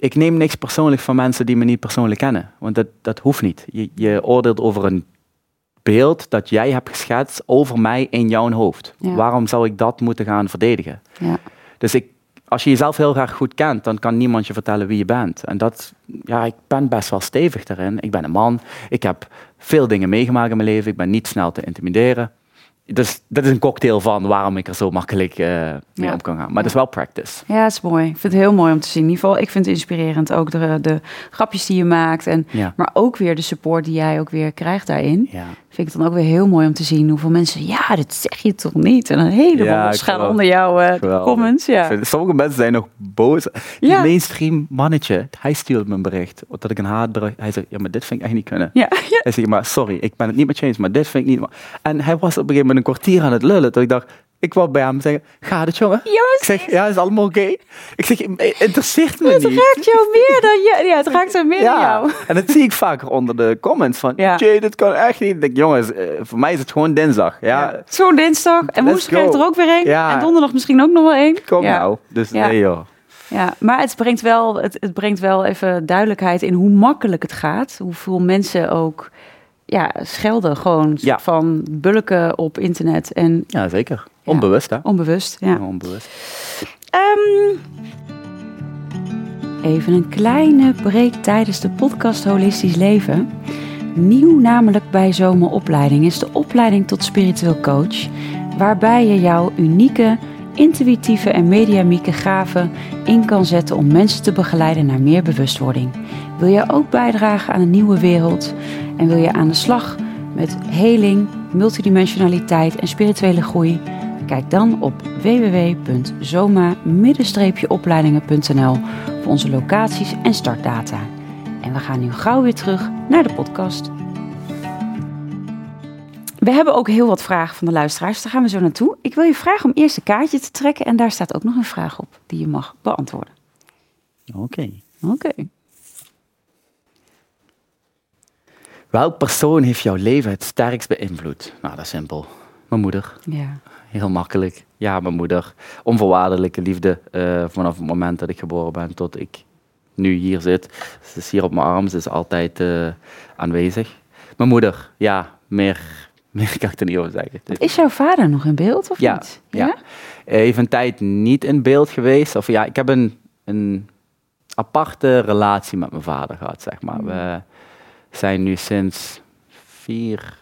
ik neem niks persoonlijk van mensen die me niet persoonlijk kennen. Want dat, dat hoeft niet. Je, je oordeelt over een beeld dat jij hebt geschetst over mij in jouw hoofd.
Ja.
Waarom zou ik dat moeten gaan verdedigen?
Ja.
Dus ik, als je jezelf heel graag goed kent, dan kan niemand je vertellen wie je bent. En dat, ja, ik ben best wel stevig daarin. Ik ben een man. Ik heb veel dingen meegemaakt in mijn leven. Ik ben niet snel te intimideren. Dus dat is een cocktail van waarom ik er zo makkelijk eh, mee
Ja.
om kan gaan. Maar dat is wel practice.
Ja, het is mooi. Ik vind het heel mooi om te zien. In ieder geval, ik vind het inspirerend ook de, de grapjes die je maakt. En,
Ja.
Maar ook weer de support die jij ook weer krijgt daarin.
Ja.
Vind ik dan ook weer heel mooi om te zien hoeveel mensen... Ja, dit zeg je toch niet? En een heleboel
Ja,
gaan onder jouw eh, comments. Ja.
Vind- Sommige mensen zijn nog boos. Die
Ja.
mainstream mannetje, hij stuurde me een bericht. Dat ik een haatbericht... Hij zei, ja, maar dit vind ik echt niet kunnen.
Ja, ja.
Hij zei, maar sorry, ik ben het niet met je eens, maar dit vind ik niet... En hij was op een gegeven moment een kwartier aan het lullen. Dat ik dacht, ik wou bij hem zeggen, gaat het jongen?
Ja,
Ik zeg, ja, is allemaal oké. Ik zeg, "Het interesseert me
het
niet.
raakt jou meer dan je. Ja, het raakt er meer dan
Ja,
jou.
en dat zie ik vaker onder de comments van,
Ja.
Jay, dit kan echt niet. Ik denk, jongens, eh, voor mij is het gewoon dinsdag. Ja,
Zo'n dinsdag. En woensdag krijg je
go.
er ook weer één.
Ja.
En donderdag misschien ook nog wel één.
kom
ja.
nou. Dus
Ja.
nee joh.
Ja, maar het brengt, wel, het, het brengt wel even duidelijkheid in hoe makkelijk het gaat. Hoeveel mensen ook ja, schelden. Gewoon
Ja.
van bulken op internet en
Ja, zeker. Onbewust, hè?
onbewust. Ja.
Onbewust.
Ehm, even een kleine break tijdens de podcast Holistisch Leven. Nieuw namelijk bij Zomeropleiding is de opleiding tot spiritueel coach. Waarbij je jouw unieke, intuïtieve en mediamieke gaven in kan zetten om mensen te begeleiden naar meer bewustwording. Wil je ook bijdragen aan een nieuwe wereld en wil je aan de slag met heling, multidimensionaliteit en spirituele groei? Kijk dan op www.zoma-opleidingen.nl voor onze locaties en startdata. En we gaan nu gauw weer terug naar de podcast. We hebben ook heel wat vragen van de luisteraars. Daar gaan we zo naartoe. Ik wil je vragen om eerst een kaartje te trekken. En daar staat ook nog een vraag op die je mag beantwoorden.
Oké.
Oké.
Welk persoon heeft jouw leven het sterkst beïnvloed? Nou, dat is simpel. Mijn moeder.
Ja.
Heel makkelijk. Ja, mijn moeder. Onvoorwaardelijke liefde eh, vanaf het moment dat ik geboren ben tot ik nu hier zit. Ze is hier op mijn arm, ze is altijd eh, aanwezig. Mijn moeder, ja, meer, meer kan ik er niet over zeggen.
Is jouw vader nog in beeld of
Ja,
niet?
ja. Hij heeft een tijd niet in beeld geweest. Of ja, ik heb een, een aparte relatie met mijn vader gehad, zeg maar. We zijn nu sinds vier,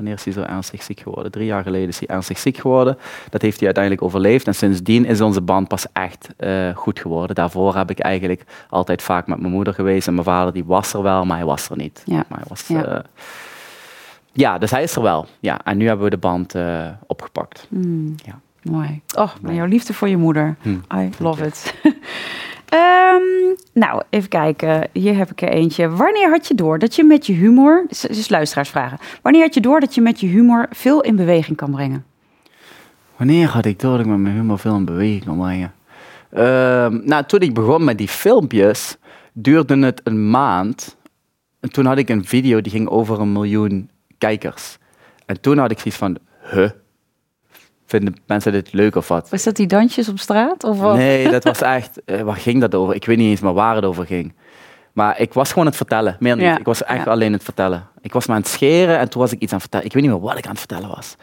wanneer is hij zo ernstig ziek geworden? Drie jaar geleden is hij ernstig ziek geworden. Dat heeft hij uiteindelijk overleefd. En sindsdien is onze band pas echt eh, goed geworden. Daarvoor heb ik eigenlijk altijd vaak met mijn moeder geweest. En mijn vader die was er wel, maar hij was er niet.
Ja.
Maar hij was,
Ja.
ja, dus hij is er wel. Ja, en nu hebben we de band eh, opgepakt.
Hmm,
Ja.
Mooi. Oh, maar jouw liefde voor je moeder.
Hm.
I love it. Ehm, nou, even kijken. Hier heb ik er eentje. Wanneer had je door dat je met je humor... Is luisteraarsvragen. Wanneer had je door dat je met je humor veel in beweging kan brengen?
Wanneer had ik door dat ik met mijn humor veel in beweging kon brengen? Ehm, nou, toen ik begon met die filmpjes, duurde het een maand. En toen had ik een video die ging over een miljoen kijkers. En toen had ik zoiets van, huh? Vinden mensen dit leuk of wat?
Was dat die dansjes op straat? Of wat?
Nee, dat was echt, eh, waar ging dat over? Ik weet niet eens meer waar het over ging. Maar ik was gewoon aan het vertellen, meer niet.
Ja,
Ik was echt
ja.
alleen aan het vertellen. Ik was maar aan het scheren en toen was ik iets aan het vertellen. Ik weet niet meer wat ik aan het vertellen was.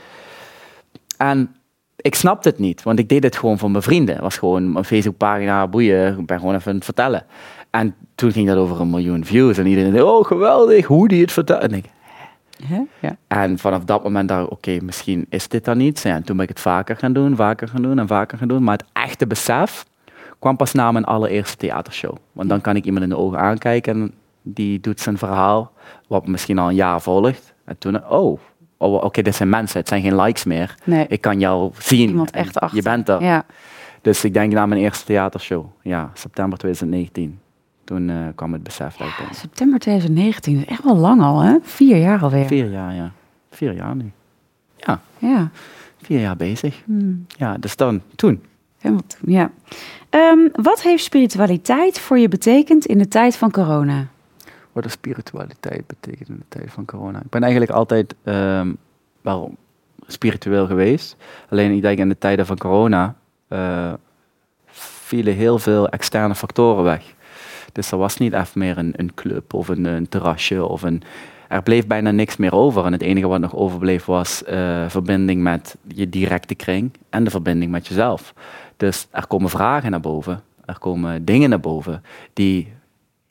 En ik snapte het niet, want ik deed het gewoon voor mijn vrienden. Het was gewoon mijn Facebookpagina, boeien, ik ben gewoon even aan het vertellen. En toen ging dat over een miljoen views en iedereen zei, oh geweldig, hoe die het vertelt. En ik,
Ja.
en vanaf dat moment dacht ik, oké, misschien is dit dan niet. Ja, en toen ben ik het vaker gaan doen, vaker gaan doen en vaker gaan doen. Maar het echte besef kwam pas na mijn allereerste theatershow. Want dan kan ik iemand in de ogen aankijken en die doet zijn verhaal, wat misschien al een jaar volgt. En toen, oh, oh oké, dit zijn mensen, het zijn geen likes meer.
Nee.
Ik kan jou zien.
Iemand echt achter.
Je bent er.
Ja.
Dus ik denk na mijn eerste theatershow, ja, september 2019. Toen eh, kwam het besef dat ik.
September 2019. Dat is echt wel lang al, hè? Vier jaar alweer.
Vier jaar, ja. Vier jaar nu. Ja.
Ja.
Vier jaar bezig.
Hmm.
Ja, dus dan, toen.
Helemaal toen, ja. Ehm, wat heeft spiritualiteit voor je betekend in de tijd van corona?
Wat de spiritualiteit betekent in de tijd van corona. Ik ben eigenlijk altijd ehm, wel spiritueel geweest. Alleen ik denk in de tijden van corona eh, vielen heel veel externe factoren weg. Dus er was niet even meer een, een club of een, een terrasje of een... Er bleef bijna niks meer over. En het enige wat nog overbleef was uh, verbinding met je directe kring en de verbinding met jezelf. Dus er komen vragen naar boven. Er komen dingen naar boven die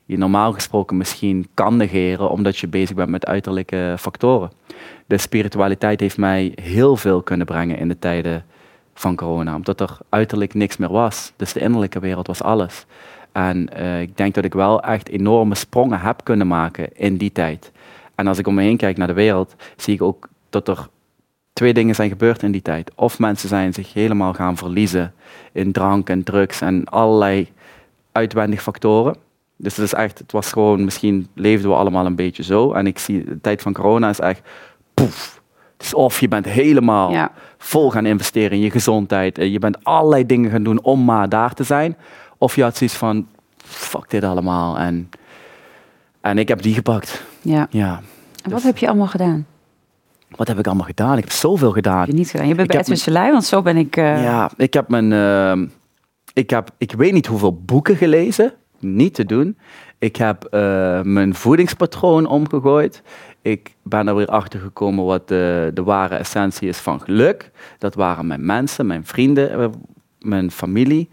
je normaal gesproken misschien kan negeren omdat je bezig bent met uiterlijke factoren. De spiritualiteit heeft mij heel veel kunnen brengen in de tijden van corona, omdat er uiterlijk niks meer was. Dus de innerlijke wereld was alles. En uh, ik denk dat ik wel echt enorme sprongen heb kunnen maken in die tijd. En als ik om me heen kijk naar de wereld, zie ik ook dat er twee dingen zijn gebeurd in die tijd. Of mensen zijn zich helemaal gaan verliezen in drank en drugs en allerlei uitwendige factoren. Dus het, is echt, het was gewoon, misschien leefden we allemaal een beetje zo. En ik zie, de tijd van corona is echt, poef. Dus of je bent helemaal
Ja.
vol gaan investeren in je gezondheid. en Je bent allerlei dingen gaan doen om maar daar te zijn. Of je had zoiets van, fuck dit allemaal. En, en ik heb die gepakt.
Ja.
Ja.
En wat heb je allemaal gedaan?
Wat heb ik allemaal gedaan? Ik heb zoveel gedaan.
Heb je niet gedaan? Je bent
Ik
bij Edwin Selei, want zo ben ik... eh,
Ja, ik heb mijn. ehm, ik, heb, ik weet niet hoeveel boeken gelezen. Niet te doen. Ik heb eh, mijn voedingspatroon omgegooid. Ik ben er weer achter gekomen wat de, de ware essentie is van geluk. Dat waren mijn mensen, mijn vrienden, eh, mijn familie.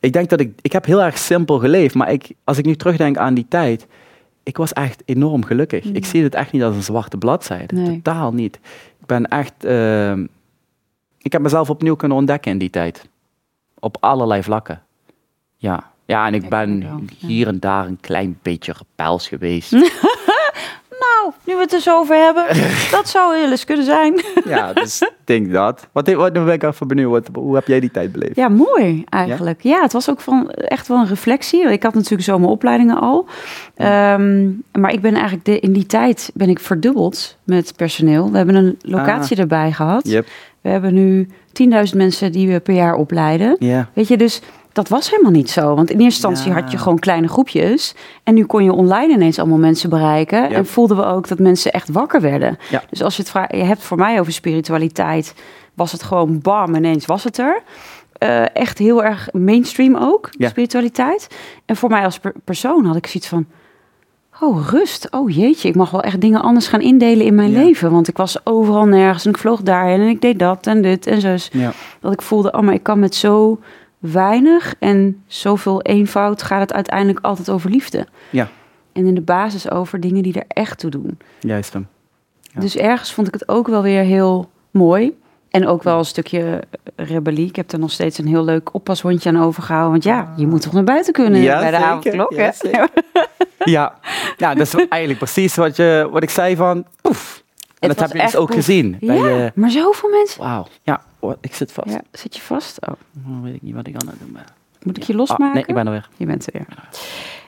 Ik denk dat ik. Ik heb heel erg simpel geleefd. Maar ik, als ik nu terugdenk aan die tijd. Ik was echt enorm gelukkig. Ik zie het echt niet als een zwarte bladzijde.
Nee.
Totaal niet. Ik ben echt. ehm, ik heb mezelf opnieuw kunnen ontdekken in die tijd. Op allerlei vlakken. Ja, ja en ik ben hier en daar een klein beetje rebels geweest.
Nou, nu we het er zo over hebben, dat zou heel eens kunnen zijn.
ja, dus ik denk dat. Wat, wat ben ik even benieuwd. Wat, hoe heb jij die tijd beleefd?
Ja, mooi eigenlijk. Ja, het was ook van echt wel een reflectie. Ik had natuurlijk zo mijn opleidingen al. Ehm, maar ik ben eigenlijk de, in die tijd ben ik verdubbeld met personeel. We hebben een locatie erbij gehad.
Yep.
We hebben nu 10.000 mensen die we per jaar opleiden.
Ja.
Weet je, dus dat was helemaal niet zo. Want in eerste instantie
Ja.
had je gewoon kleine groepjes. En nu kon je online ineens allemaal mensen bereiken.
Ja.
En voelden we ook dat mensen echt wakker werden.
Ja.
Dus als je het vra- je hebt voor mij over spiritualiteit, was het gewoon bam, ineens was het er. Eh, echt heel erg mainstream ook, spiritualiteit. En voor mij als per- persoon had ik zoiets van... Oh, rust. Oh jeetje, ik mag wel echt dingen anders gaan indelen in mijn
Ja.
leven. Want ik was overal nergens en ik vloog daarheen en ik deed dat en dit en zo.
Ja.
Dat ik voelde, oh, maar ik kan met zo weinig en zoveel eenvoud gaat het uiteindelijk altijd over liefde.
Ja.
En in de basis over dingen die er echt toe doen.
Juist hem. Ja.
Dus ergens vond ik het ook wel weer heel mooi. En ook wel een stukje rebellie. Ik heb er nog steeds een heel leuk oppashondje aan overgehouden. Want ja, je moet toch naar buiten kunnen
Ja,
bij de
zeker.
avondklok.
Ja,
hè?
Ja. ja, dat is eigenlijk precies wat, je, wat ik zei van poef. En dat heb je dus ook
poef.
gezien. Bij
Ja, maar zoveel mensen.
wauw. Ja, oh, ik zit vast.
Ja, zit je vast? Oh,
Dan weet ik niet wat ik aan het doen ben.
moet ik je
Ah,
losmaken?
nee, ik ben er weer.
Je bent er weer.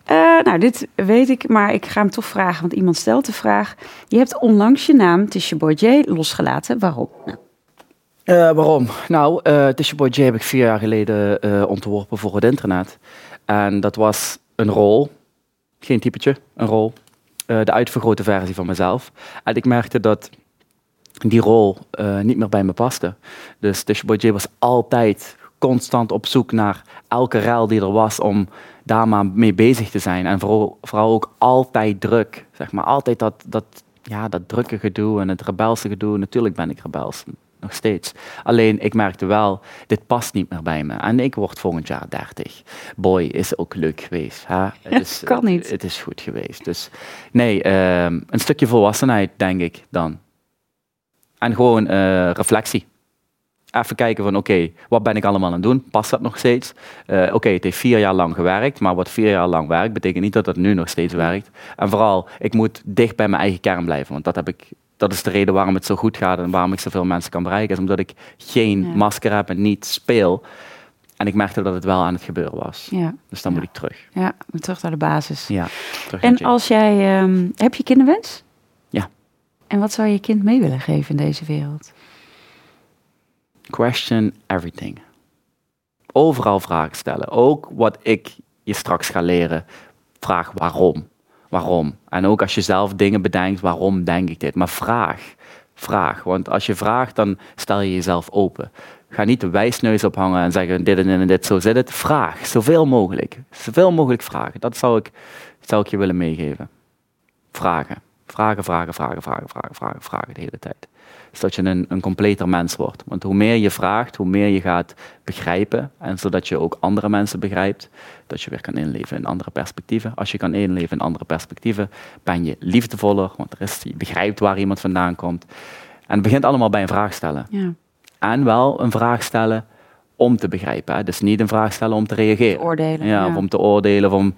Eh, nou, dit weet ik, maar ik ga hem toch vragen, want iemand stelt de vraag. Je hebt onlangs je naam, Tisha Boy J, losgelaten. Waarom? Nou,
Eh, waarom? Nou, eh Tisha heb ik vier jaar geleden eh, ontworpen voor het internet. En dat was een rol. Geen typetje, een rol. Eh, de uitvergrote versie van mezelf. En ik merkte dat die rol eh, niet meer bij me paste. Dus Tisha Boy J was altijd constant op zoek naar elke ruil die er was om daar maar mee bezig te zijn. En vooral, vooral ook altijd druk. Zeg maar altijd dat, dat, ja, dat drukke gedoe en het rebelse gedoe. Natuurlijk ben ik rebels, nog steeds. Alleen ik merkte wel, dit past niet meer bij me. En ik word volgend jaar 30. Boy, is ook leuk geweest. Hè? Het is,
kan niet.
Het, is goed geweest. Dus nee, ehm, een stukje volwassenheid denk ik dan. En gewoon eh, reflectie. Even kijken van oké, wat ben ik allemaal aan het doen? Past dat nog steeds? Eh, oké, het heeft vier jaar lang gewerkt, maar wat vier jaar lang werkt, betekent niet dat het nu nog steeds werkt. En vooral, ik moet dicht bij mijn eigen kern blijven, want dat, heb ik, dat is de reden waarom het zo goed gaat en waarom ik zoveel mensen kan bereiken, is omdat ik geen
Ja.
masker heb en niet speel. En ik merkte dat het wel aan het gebeuren was.
ja,
Dus dan
Ja.
moet ik terug.
ja, terug naar de basis.
Ja,
En als jij, ehm, heb je kinderwens? En wat zou je kind mee willen geven in deze wereld?
question everything. Overal vragen stellen. Ook wat ik je straks ga leren. Vraag waarom. Waarom? En ook als je zelf dingen bedenkt, waarom denk ik dit? Maar vraag. Vraag. Want als je vraagt, dan stel je jezelf open. Ga niet de wijsneus ophangen en zeggen dit en dit en dit, zo zit het. Vraag. Zoveel mogelijk. Zoveel mogelijk vragen. Dat zou ik, zou ik je willen meegeven. Vragen. Vragen, vragen, vragen, vragen, vragen, vragen, vragen de hele tijd. Zodat je een, een completer mens wordt. Want hoe meer je vraagt, hoe meer je gaat begrijpen. En zodat je ook andere mensen begrijpt. Dat je weer kan inleven in andere perspectieven. Als je kan inleven in andere perspectieven, ben je liefdevoller. Want er is, je begrijpt waar iemand vandaan komt. En het begint allemaal bij een vraag stellen.
Ja.
En wel een vraag stellen om te begrijpen. Hè. Dus niet een vraag stellen om te reageren.
Te oordelen.
Ja, Of om te oordelen. Of om,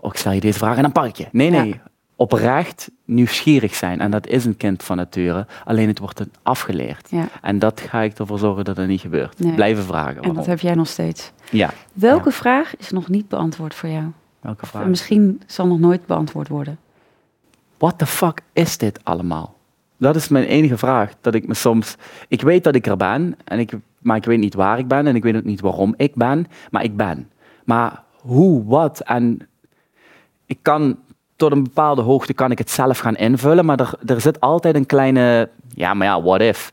oh, ik stel je deze vraag en dan pak ik je. Nee, nee.
Ja.
Oprecht nieuwsgierig zijn. En dat is een kind van nature. Alleen het wordt afgeleerd.
Ja.
En dat ga ik ervoor zorgen dat het niet gebeurt.
Nee.
Blijven vragen.
En
waarom.
dat heb jij nog steeds.
Ja.
Welke vraag is nog niet beantwoord voor jou?
Welke vraag?
En misschien zal nog nooit beantwoord worden.
What the fuck is dit allemaal? Dat is mijn enige vraag. Dat ik me soms. Ik weet dat ik er ben, en ik, maar ik weet niet waar ik ben en ik weet ook niet waarom ik ben, maar ik ben. Maar hoe, wat en. Ik kan tot een bepaalde hoogte kan ik het zelf gaan invullen, maar er, er zit altijd een kleine. Ja, maar ja, what if?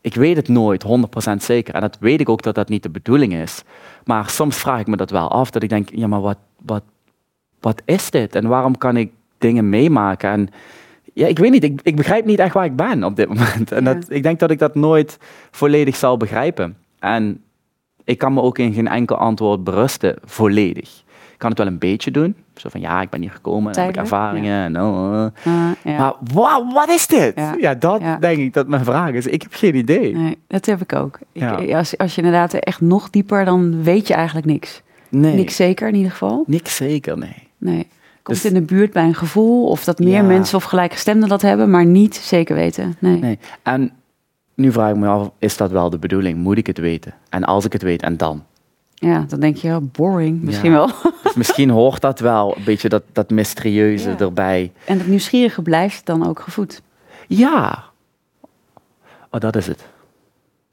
Ik weet het nooit 100% zeker. En dat weet ik ook dat dat niet de bedoeling is. Maar soms vraag ik me dat wel af. Dat ik denk, ja, maar wat, wat, wat is dit? En waarom kan ik dingen meemaken? En ja, ik weet niet. Ik, ik begrijp niet echt waar ik ben op dit moment. En
Ja.
dat, ik denk dat ik dat nooit volledig zal begrijpen. En ik kan me ook in geen enkel antwoord berusten, volledig. Ik kan het wel een beetje doen. Zo van, ja, ik ben hier gekomen, en heb ik ervaringen. En, oh, oh.
Ja.
Maar wa- wat is dit?
Ja.
Ja, dat
Ja.
denk ik dat mijn vraag is. Ik heb geen idee.
Nee, dat heb ik ook. Ik,
Ja.
als, als je inderdaad echt nog dieper, dan weet je eigenlijk niks.
Nee,
Niks zeker in ieder geval.
niks zeker, nee.
Nee. Komt
Dus-
in de buurt bij een gevoel of dat meer
Ja.
mensen of gelijkgestemden dat hebben, maar niet zeker weten. Nee.
nee. En nu vraag ik me af, is dat wel de bedoeling? Moet ik het weten? En als ik het weet, en dan?
Ja, dan denk je, oh, boring misschien
Ja.
wel.
Dus misschien hoort dat wel, een beetje dat, dat mysterieuze
Ja.
erbij.
En het nieuwsgierige blijft dan ook gevoed.
Ja. Oh, dat is het.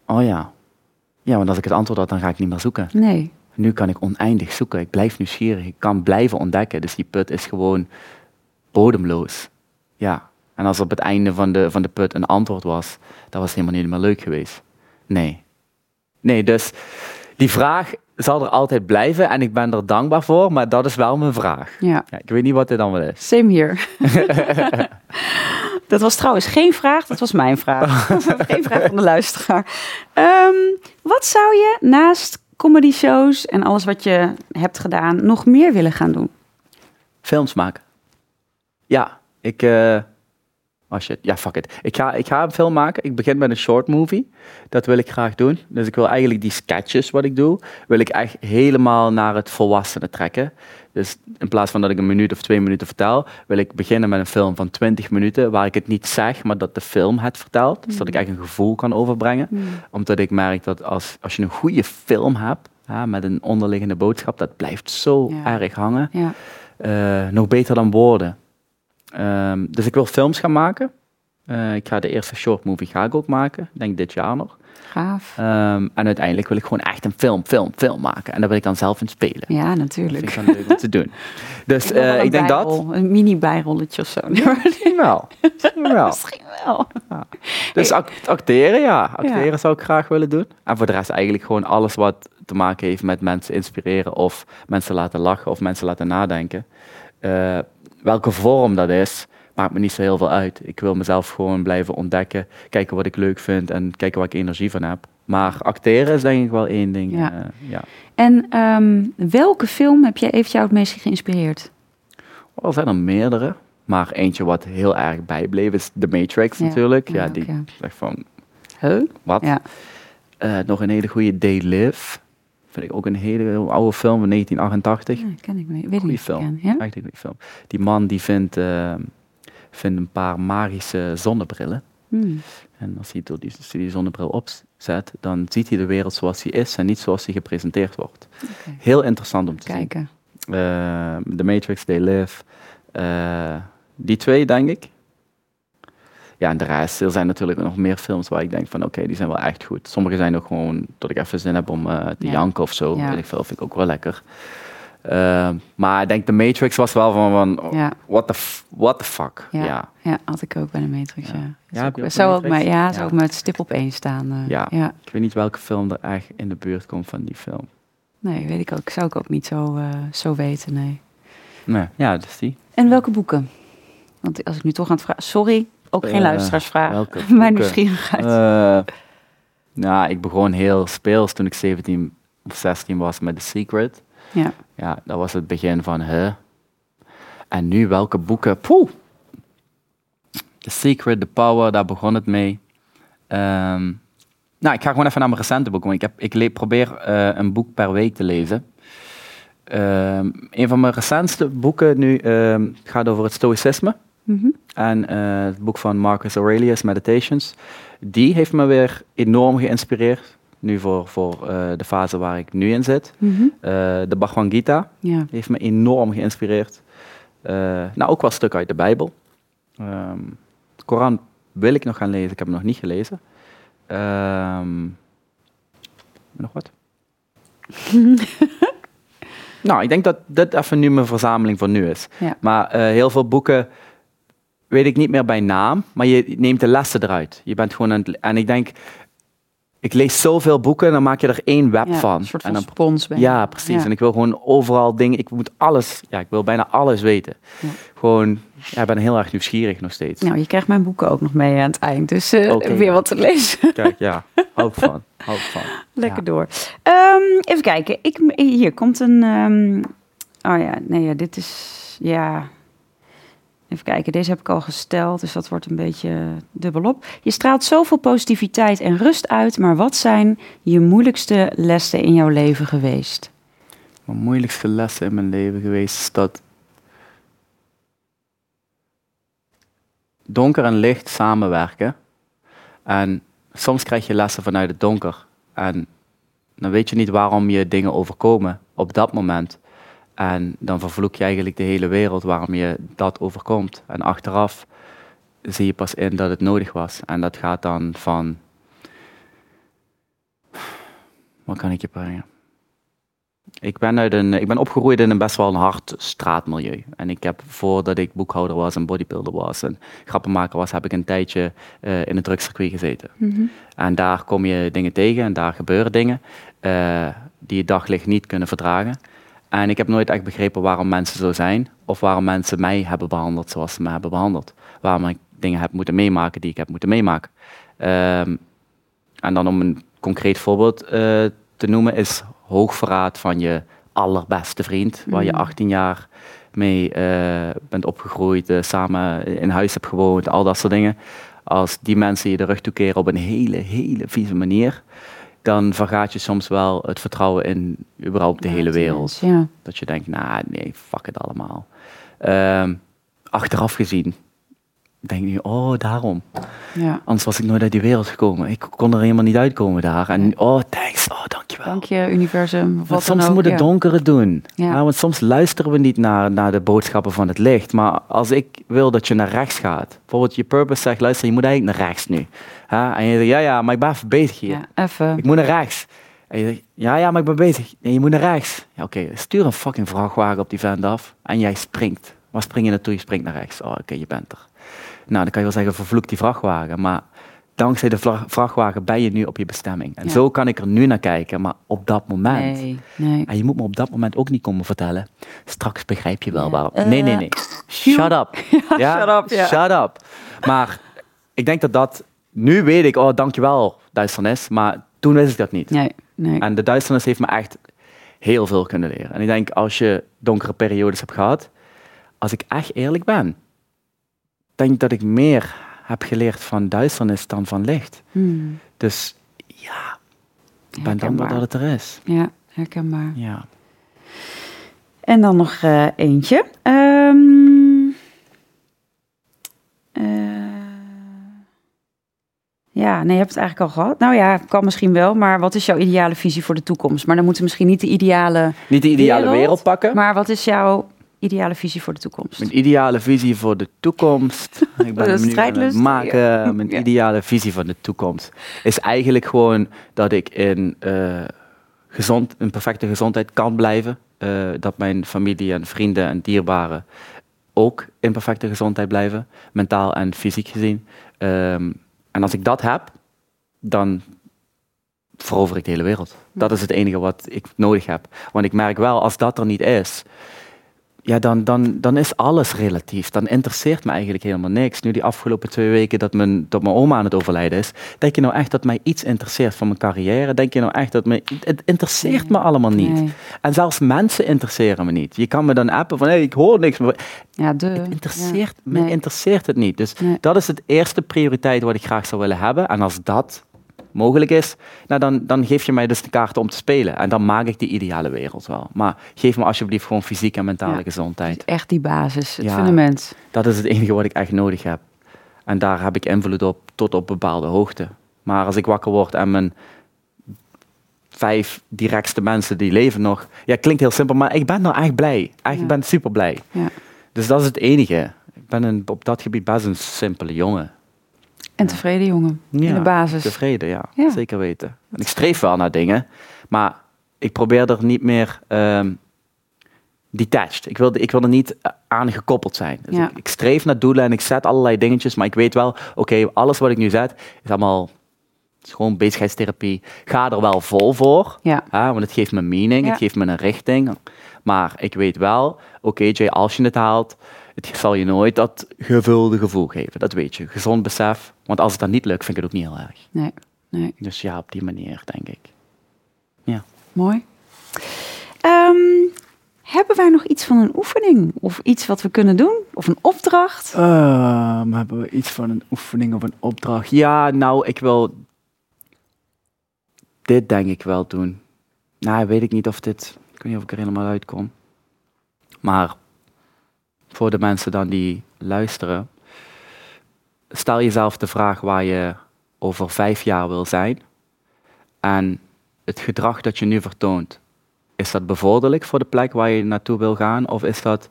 Oh ja. Ja, want als ik het antwoord had, dan ga ik niet meer zoeken.
Nee.
Nu kan ik oneindig zoeken. Ik blijf nieuwsgierig. Ik kan blijven ontdekken. Dus die put is gewoon bodemloos. Ja. En als op het einde van de, van de put een antwoord was, dat was helemaal niet meer leuk geweest. Nee. Nee, dus die vraag zal er altijd blijven en ik ben er dankbaar voor, maar dat is wel mijn vraag.
Ja.
Ja, ik weet niet wat dit dan wel is.
Same hier. dat was trouwens geen vraag, dat was mijn vraag. geen vraag van de luisteraar. Ehm, wat zou je naast comedy shows en alles wat je hebt gedaan nog meer willen gaan doen?
Films maken. Ja, ik. eh oh shit, ja, fuck it. Ik ga, ik ga een film maken. Ik begin met een short movie. Dat wil ik graag doen. Dus ik wil eigenlijk die sketches wat ik doe, wil ik echt helemaal naar het volwassene trekken. Dus in plaats van dat ik een minuut of twee minuten vertel, wil ik beginnen met een film van 20 minuten waar ik het niet zeg, maar dat de film het vertelt. Dus dat ik echt een gevoel kan overbrengen. Omdat ik merk dat als, als je een goede film hebt, met een onderliggende boodschap, dat blijft zo
Ja.
erg hangen.
Ja.
Eh, nog beter dan woorden. Ehm, dus ik wil films gaan maken. Eh, ik ga de eerste short movie ga ik ook maken, Ik denk dit jaar nog.
Gaaf.
Ehm, en uiteindelijk wil ik gewoon echt een film, film, film maken. En daar wil ik dan zelf in spelen.
Ja,
Dat
natuurlijk.
vind ik dan leuk om te doen. Dus eh,
een
ik denk dat.
Een mini bijrolletje of zo.
Misschien wel. Misschien wel.
Misschien wel.
Dus act- acteren, ja. Acteren zou ik graag willen doen. En voor de rest eigenlijk gewoon alles wat te maken heeft met mensen inspireren of mensen laten lachen of mensen laten nadenken. Eh, welke vorm dat is, maakt me niet zo heel veel uit. Ik wil mezelf gewoon blijven ontdekken, kijken wat ik leuk vind en kijken waar ik energie van heb. Maar acteren is denk ik wel één ding.
Ja.
eh, ja.
En ehm, welke film heb je, heeft jou het meest geïnspireerd?
Oh, Er zijn er meerdere, maar eentje wat heel erg bijbleef is The Matrix
Ja.
natuurlijk. Ja, die zegt van,
Huh?
wat?
Ja.
Eh, nog een hele goede They Live. Vind ik ook een hele oude film van 1988.
Ja, ken ik niet. Weet
Goeie
niet.
film.
ken. Ja?
Echt een goede film. Die man die vindt, eh, vindt een paar magische zonnebrillen.
Hmm.
En als hij door die, hij die zonnebril opzet, dan ziet hij de wereld zoals die is en niet zoals die gepresenteerd wordt. Heel interessant om te
Kijken.
zien. Eh, The Matrix, They Live. eh, die twee, denk ik. Ja, en de rest, er zijn natuurlijk nog meer films waar ik denk van oké, die zijn wel echt goed. Sommige zijn ook gewoon dat ik even zin heb om eh, te
Ja.
janken of zo.
Ja.
Weet ik veel, vind ik ook wel lekker. Eh, maar ik denk de Matrix was wel van, van
Ja.
what, the what the fuck.
Ja.
Ja.
Ja, had ik ook bij de Matrix, ja.
Ja. Je
ook-
ook
zou ook met, ja, zou
Ja.
ook met stip op één staan. eh,
Ja.
ja.
Ik weet niet welke film er echt in de buurt komt van die film.
Nee, weet ik ook. Zou ik ook niet zo, eh, zo weten, nee.
Nee, ja, dus die.
En welke boeken? Want als ik nu toch aan het vragen... Sorry, ook geen
Eh,
luisteraarsvraag.
boeken?
nieuwsgierigheid.
Nou, ik begon heel speels toen ik 17 of 16 was met The Secret.
ja.
Ja, dat was het begin van, hè. En nu welke boeken? Poeh! The Secret, The Power, daar begon het mee. Ehm, nou, ik ga gewoon even naar mijn recente boeken. Want ik, heb, ik le- probeer eh, een boek per week te lezen. Ehm, een van mijn recentste boeken nu ehm, gaat over het stoïcisme.
Mhm.
En eh, het boek van Marcus Aurelius, Meditations, die heeft me weer enorm geïnspireerd. Nu voor, voor eh, de fase waar ik nu in zit.
Mhm.
Eh, de Bhagavad Gita heeft me enorm geïnspireerd. Nou, ook wel stukken uit de Bijbel. Ehm, de Koran wil ik nog gaan lezen, ik heb hem nog niet gelezen. Ehm, nog wat? nou, ik denk dat dit even nu mijn verzameling voor nu is.
Ja.
Maar heel veel boeken weet ik niet meer bij naam, maar je neemt de lessen eruit. Je bent gewoon aan het, en ik denk, ik lees zoveel boeken en dan maak je er één web
Ja,
van.
Een soort
en
van
dan
spons ben je.
ja, precies.
Ja.
En ik wil gewoon overal dingen. Ik moet alles. Ja, ik wil bijna alles weten.
Ja.
Gewoon. Ja, ik ben heel erg nieuwsgierig nog steeds.
Nou, je krijgt mijn boeken ook nog mee aan het eind. Dus
Oké.
weer wat te lezen.
Kijk, ja. Hou ik van. Hou ik van.
Lekker door. Ehm, even kijken. Ik, hier komt een... ehm, oh ja, nee, ja, dit is... Ja... Even kijken, deze heb ik al gesteld, dus dat wordt een beetje dubbelop. Je straalt zoveel positiviteit en rust uit, maar wat zijn je moeilijkste lessen in jouw leven geweest?
Mijn moeilijkste lessen in mijn leven geweest is dat. Donker en licht samenwerken. En soms krijg je lessen vanuit het donker. En dan weet je niet waarom je dingen overkomen op dat moment. En dan vervloek je eigenlijk de hele wereld waarom je dat overkomt. En achteraf zie je pas in dat het nodig was. En dat gaat dan van. Wat kan ik je brengen? Ik ben, uit een, ik ben opgegroeid in een best wel een hard straatmilieu. En ik heb voordat ik boekhouder was en bodybuilder was en grappenmaker was, heb ik een tijdje eh, in het drugscircuit gezeten. En daar kom je dingen tegen en daar gebeuren dingen eh, die je daglicht niet kunnen verdragen. En ik heb nooit echt begrepen waarom mensen zo zijn of waarom mensen mij hebben behandeld zoals ze me hebben behandeld. Waarom ik dingen heb moeten meemaken die ik heb moeten meemaken. Ehm, en dan om een concreet voorbeeld eh, te noemen is hoogverraad van je allerbeste vriend, waar je
Mm.
18 jaar mee eh, bent opgegroeid, eh, samen in huis hebt gewoond, al dat soort dingen. Als die mensen je de rug toekeren op een hele, hele vieze manier, dan vergaat je soms wel het vertrouwen in überhaupt de
Ja,
hele wereld.
Ja.
Dat je denkt, nou nee, fuck het allemaal. Ehm, achteraf gezien denk je, oh daarom.
ja.
Anders was ik nooit uit die wereld gekomen. Ik kon er helemaal niet uitkomen daar. En oh, thanks. Oh, dankjewel.
Dank je, universum. Wat dan
soms
ook,
moet het
ja.
donker het doen. Want soms luisteren we niet naar, naar de boodschappen van het licht. Maar als ik wil dat je naar rechts gaat. Bijvoorbeeld je purpose zegt, luister, je moet eigenlijk naar rechts nu. Hè? En je zegt, ja, ja, maar ik ben even bezig hier.
Ja, even.
Ik moet naar rechts. En je zegt, ja, ja, maar ik ben bezig. Nee, je moet naar rechts. Ja, oké, stuur een fucking vrachtwagen op die vent af. En jij springt. Waar spring je naartoe? Je springt naar rechts. Oh, oké, je bent er. Nou, dan kan je wel zeggen, vervloek die vrachtwagen. Maar dankzij de vrachtwagen ben je nu op je bestemming. En
Ja.
zo kan ik er nu naar kijken, maar op dat moment.
Nee, nee.
En je moet me op dat moment ook niet komen vertellen. Straks begrijp je wel
Ja.
waarom.
Eh,
nee, nee, nee. Shut up.
Ja, shut up, ja.
Shut up. Maar ik denk dat dat... Nu weet ik, oh, dankjewel, duisternis. Maar toen wist ik dat niet.
Nee, nee.
En de duisternis heeft me echt heel veel kunnen leren. En ik denk, als je donkere periodes hebt gehad... Als ik echt eerlijk ben... denk ik dat ik meer heb geleerd van duisternis dan van licht.
Hmm.
Dus ja, ik ben dankbaar dat het er is.
Ja, herkenbaar.
Ja.
En dan nog eh, eentje. Ehm, ja, nee, je hebt het eigenlijk al gehad. Nou ja, kan misschien wel, maar wat is jouw ideale visie voor de toekomst? Maar dan moeten we misschien niet de ideale,
Niet de ideale
Wereld,
wereld, pakken.
maar wat is jouw ideale visie voor de toekomst?
Mijn ideale visie voor de toekomst. Ik ben
strijdlust.
maken.
Ja.
Mijn ideale visie voor de toekomst is eigenlijk gewoon dat ik in, eh, gezond, in perfecte gezondheid kan blijven. Eh, dat mijn familie en vrienden en dierbaren ook in perfecte gezondheid blijven, mentaal en fysiek gezien. Ehm, en als ik dat heb, dan verover ik de hele wereld. Dat is het enige wat ik nodig heb. Want ik merk wel, als dat er niet is, ja, dan, dan, dan is alles relatief. Dan interesseert me eigenlijk helemaal niks. Nu die afgelopen twee weken dat mijn, dat mijn oma aan het overlijden is, denk je nou echt dat mij iets interesseert van mijn carrière? Denk je nou echt dat me... Het interesseert me allemaal niet.
Nee.
En zelfs mensen interesseren me niet. Je kan me dan appen van, hey, ik hoor niks meer.
Ja, de.
Het interesseert, me
Nee.
interesseert het niet. Dus
Nee.
dat is het eerste prioriteit wat ik graag zou willen hebben. En als dat mogelijk is, nou dan, dan geef je mij dus de kaarten om te spelen. En dan maak ik die ideale wereld wel. Maar geef me alsjeblieft gewoon fysiek en mentale
Ja.
gezondheid.
Echt die basis, het
Ja.
fundament.
Dat is het enige wat ik echt nodig heb. En daar heb ik invloed op tot op bepaalde hoogte. Maar als ik wakker word en mijn vijf directste mensen die leven nog... Ja, klinkt heel simpel, maar ik ben nou echt blij. Echt,
Ja.
Ik ben super blij.
Ja.
Dus dat is het enige. Ik ben een, op dat gebied best een simpele jongen.
En tevreden jongen. In de basis.
Tevreden, ja.
Ja.
Zeker weten. En ik streef wel naar dingen, maar ik probeer er niet meer ehm, detached. Ik wil, ik wil er niet eh, aan gekoppeld zijn. Dus
Ja.
ik, ik streef naar doelen en ik zet allerlei dingetjes, maar ik weet wel, oké, alles wat ik nu zet is allemaal is gewoon bezigheidstherapie. Ga er wel vol voor,
Ja.
hè, want het geeft me meaning,
Ja.
het geeft me een richting. Maar ik weet wel, oké Jay, als je het haalt, het zal je nooit dat gevulde gevoel geven. Dat weet je. Gezond besef. Want als het dan niet lukt, vind ik het ook niet heel erg.
Nee. Nee.
Dus ja, op die manier, denk ik.
Mooi. Ehm, hebben wij nog iets van een oefening? Of iets wat we kunnen doen? Of een opdracht?
Ehm, hebben we iets van een oefening of een opdracht? Ja, nou, ik wil dit denk ik wel doen. Nou, weet ik niet of dit... Ik weet niet of ik er helemaal uitkom. Maar voor de mensen dan die luisteren... Stel jezelf de vraag waar je over vijf jaar wil zijn. En het gedrag dat je nu vertoont, is dat bevorderlijk voor de plek waar je naartoe wil gaan? Of is dat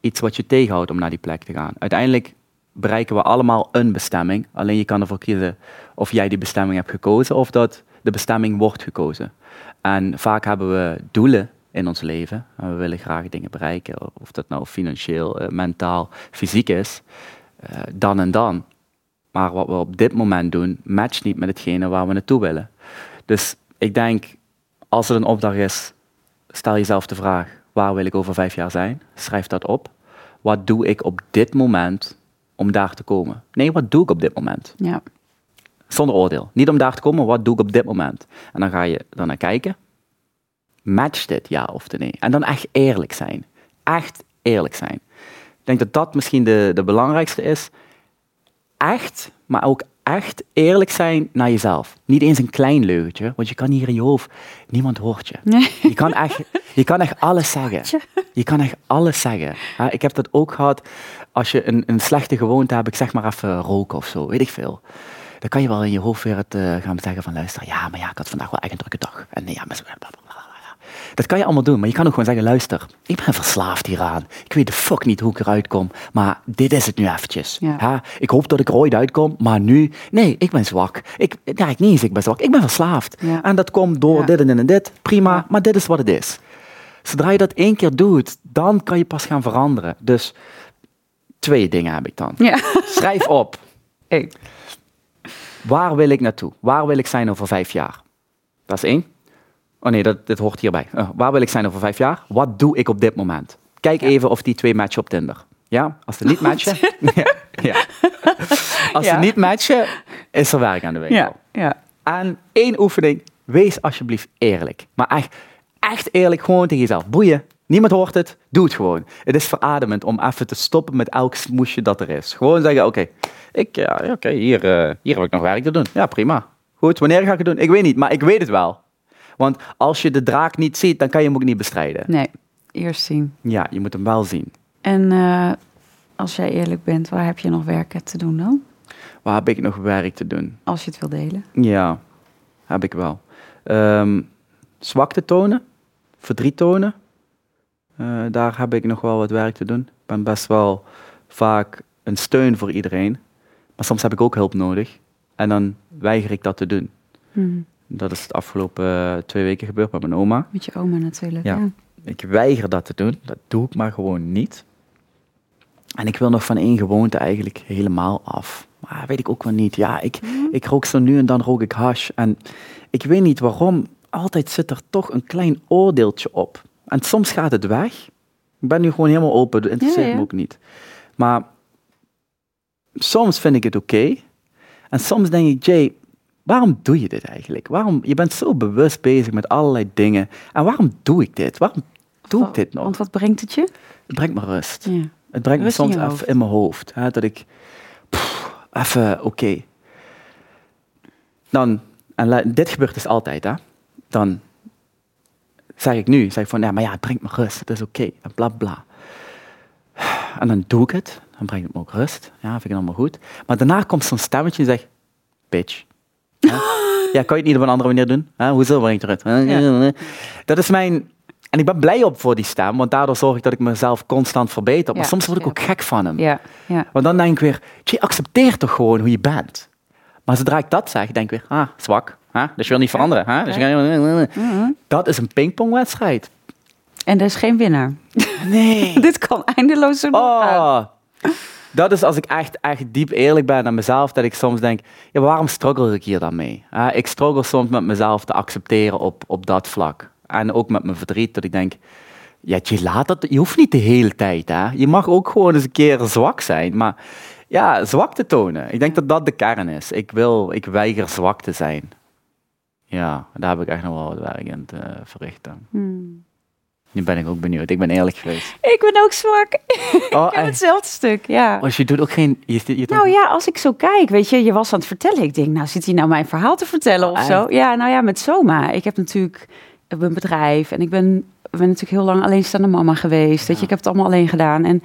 iets wat je tegenhoudt om naar die plek te gaan? Uiteindelijk bereiken we allemaal een bestemming. Alleen je kan ervoor kiezen of jij die bestemming hebt gekozen of dat de bestemming wordt gekozen. En vaak hebben we doelen in ons leven. En we willen graag dingen bereiken. Of dat nou financieel, eh, mentaal, fysiek is. eh, dan en dan. Maar wat we op dit moment doen, matcht niet met hetgene waar we naartoe willen. Dus ik denk, als het een opdracht is, stel jezelf de vraag, waar wil ik over vijf jaar zijn? Schrijf dat op. Wat doe ik op dit moment om daar te komen? Nee, wat doe ik op dit moment?
Ja.
Zonder oordeel. Niet om daar te komen, wat doe ik op dit moment? En dan ga je dan naar kijken. Matcht dit, ja of nee? En dan echt eerlijk zijn. Echt eerlijk zijn. Ik denk dat dat misschien de, de belangrijkste is. Echt, maar ook echt eerlijk zijn naar jezelf. Niet eens een klein leugentje, want je kan hier in je hoofd, niemand hoort je.
Nee.
Je kan echt, je kan echt alles zeggen. Je kan echt alles zeggen. Ik heb dat ook gehad als je een, een slechte gewoonte hebt, ik zeg maar even roken of zo, weet ik veel. Dan kan je wel in je hoofd weer het eh, gaan zeggen van luister, ja, maar ja, ik had vandaag wel echt een drukke dag. En ja, maar. Dat kan je allemaal doen, maar je kan ook gewoon zeggen, luister, ik ben verslaafd hieraan. Ik weet de fuck niet hoe ik eruit kom, maar dit is het nu eventjes.
Ja.
Ja, ik hoop dat ik er ooit uitkom, maar nu, nee, ik ben zwak. Ik, ja, ik niet eens, ik ben zwak, ik ben verslaafd.
Ja.
En dat komt door
Ja.
dit en dit en dit, prima, maar dit is wat het is. Zodra je dat één keer doet, dan kan je pas gaan veranderen. Dus twee dingen heb ik dan.
Ja.
Schrijf op. Waar wil ik naartoe? Waar wil ik zijn over vijf jaar? Dat is één. Oh nee, dat, dit hoort hierbij. Eh, waar wil ik zijn over vijf jaar? Wat doe ik op dit moment? Kijk even of die twee matchen op Tinder. Ja, als ze niet matchen. ja, ja. Als ze niet matchen, is er werk aan de winkel.
Ja. Ja.
En één oefening, wees alsjeblieft eerlijk. Maar echt, echt eerlijk, gewoon tegen jezelf. Boeien, niemand hoort het, doe het gewoon. Het is verademend om even te stoppen met elk smoesje dat er is. Gewoon zeggen, oké, ik, ja, oké, hier, eh, hier heb ik nog werk te doen. Ja, prima. Goed, wanneer ga ik het doen? Ik weet niet, maar ik weet het wel. Want als je de draak niet ziet, dan kan je hem ook niet bestrijden.
Nee, eerst zien.
Ja, je moet hem wel zien.
En eh, als jij eerlijk bent, waar heb je nog werken te doen dan?
Waar heb ik nog werk te doen?
Als je het wil delen.
Ja, heb ik wel. Ehm zwakte tonen, verdriet tonen, Eh, daar heb ik nog wel wat werk te doen. Ik ben best wel vaak een steun voor iedereen. Maar soms heb ik ook hulp nodig. En dan weiger ik dat te doen.
Hmm.
Dat is de afgelopen eh, twee weken gebeurd met mijn oma.
Met je oma natuurlijk.
Ja.
Ja.
Ik weiger dat te doen. Dat doe ik maar gewoon niet. En ik wil nog van één gewoonte eigenlijk helemaal af. Maar weet ik ook wel niet. Ja, ik, ik rook zo nu en dan rook ik hash. En ik weet niet waarom. Altijd zit er toch een klein oordeeltje op. En soms gaat het weg. Ik ben nu gewoon helemaal open. Het interesseert
Ja, ja.
me ook niet. Maar soms vind ik het oké. En soms denk ik, Jay, waarom doe je dit eigenlijk? Waarom, je bent zo bewust bezig met allerlei dingen. En waarom doe ik dit? Waarom doe ik dit nog?
Want wat brengt het je?
Het brengt me rust.
Ja.
Het brengt
Rust
me soms even in mijn hoofd. Hè, dat ik pff, even, oké. Dan, en dit gebeurt dus altijd, hè. Dan zeg ik nu, zeg ik van, ja, maar ja, het brengt me rust. Het is oké, en bla bla. En dan doe ik het. Dan brengt het me ook rust. Ja, vind ik allemaal goed. Maar daarna komt zo'n stemmetje en zegt, bitch. Ja, ja, kan je het niet op een andere manier doen? Hè? Hoezo brengt het rust? Dat is mijn... En ik ben blij op voor die stem, want daardoor zorg ik dat ik mezelf constant verbeter. Maar
Ja,
soms word ik
ja.
ook gek van hem.
Ja, ja.
Want dan denk ik weer, je accepteer toch gewoon hoe je bent. Maar zodra ik dat zeg, denk ik weer, ah, zwak. Hè? Dus je wil niet veranderen. Dus je-
Mhm.
Dat is een pingpongwedstrijd.
En er is geen winnaar.
Nee.
Dit kan eindeloos zo doorgaan.
Oh. Dat is als ik echt, echt diep eerlijk ben aan mezelf, dat ik soms denk, ja, waarom struggle ik hier dan mee? Ik struggle soms met mezelf te accepteren op, op dat vlak. En ook met mijn verdriet, dat ik denk, ja, je laat dat, je hoeft niet de hele tijd, hè. Je mag ook gewoon eens een keer zwak zijn, maar ja, zwak te tonen. Ik denk dat dat de kern is. Ik wil, ik weiger zwak te zijn. Ja, daar heb ik echt nog wel wat werk in te verrichten.
Hmm.
Nu ben ik ook benieuwd. Ik ben eerlijk geweest.
Ik ben ook zwak.
Oh,
Ik heb
echt?
hetzelfde stuk, ja.
Oh, dus je doet ook geen... Je, je doet
Nou ja, als ik zo kijk, weet je, je was aan het vertellen. Ik denk, nou zit hij nou mijn verhaal te vertellen
Oh,
of zo?
echt?
Ja, nou ja, met Soma. Ik heb natuurlijk een bedrijf en ik ben, ben natuurlijk heel lang alleenstaande mama geweest. Weet je, ik heb het allemaal alleen gedaan. En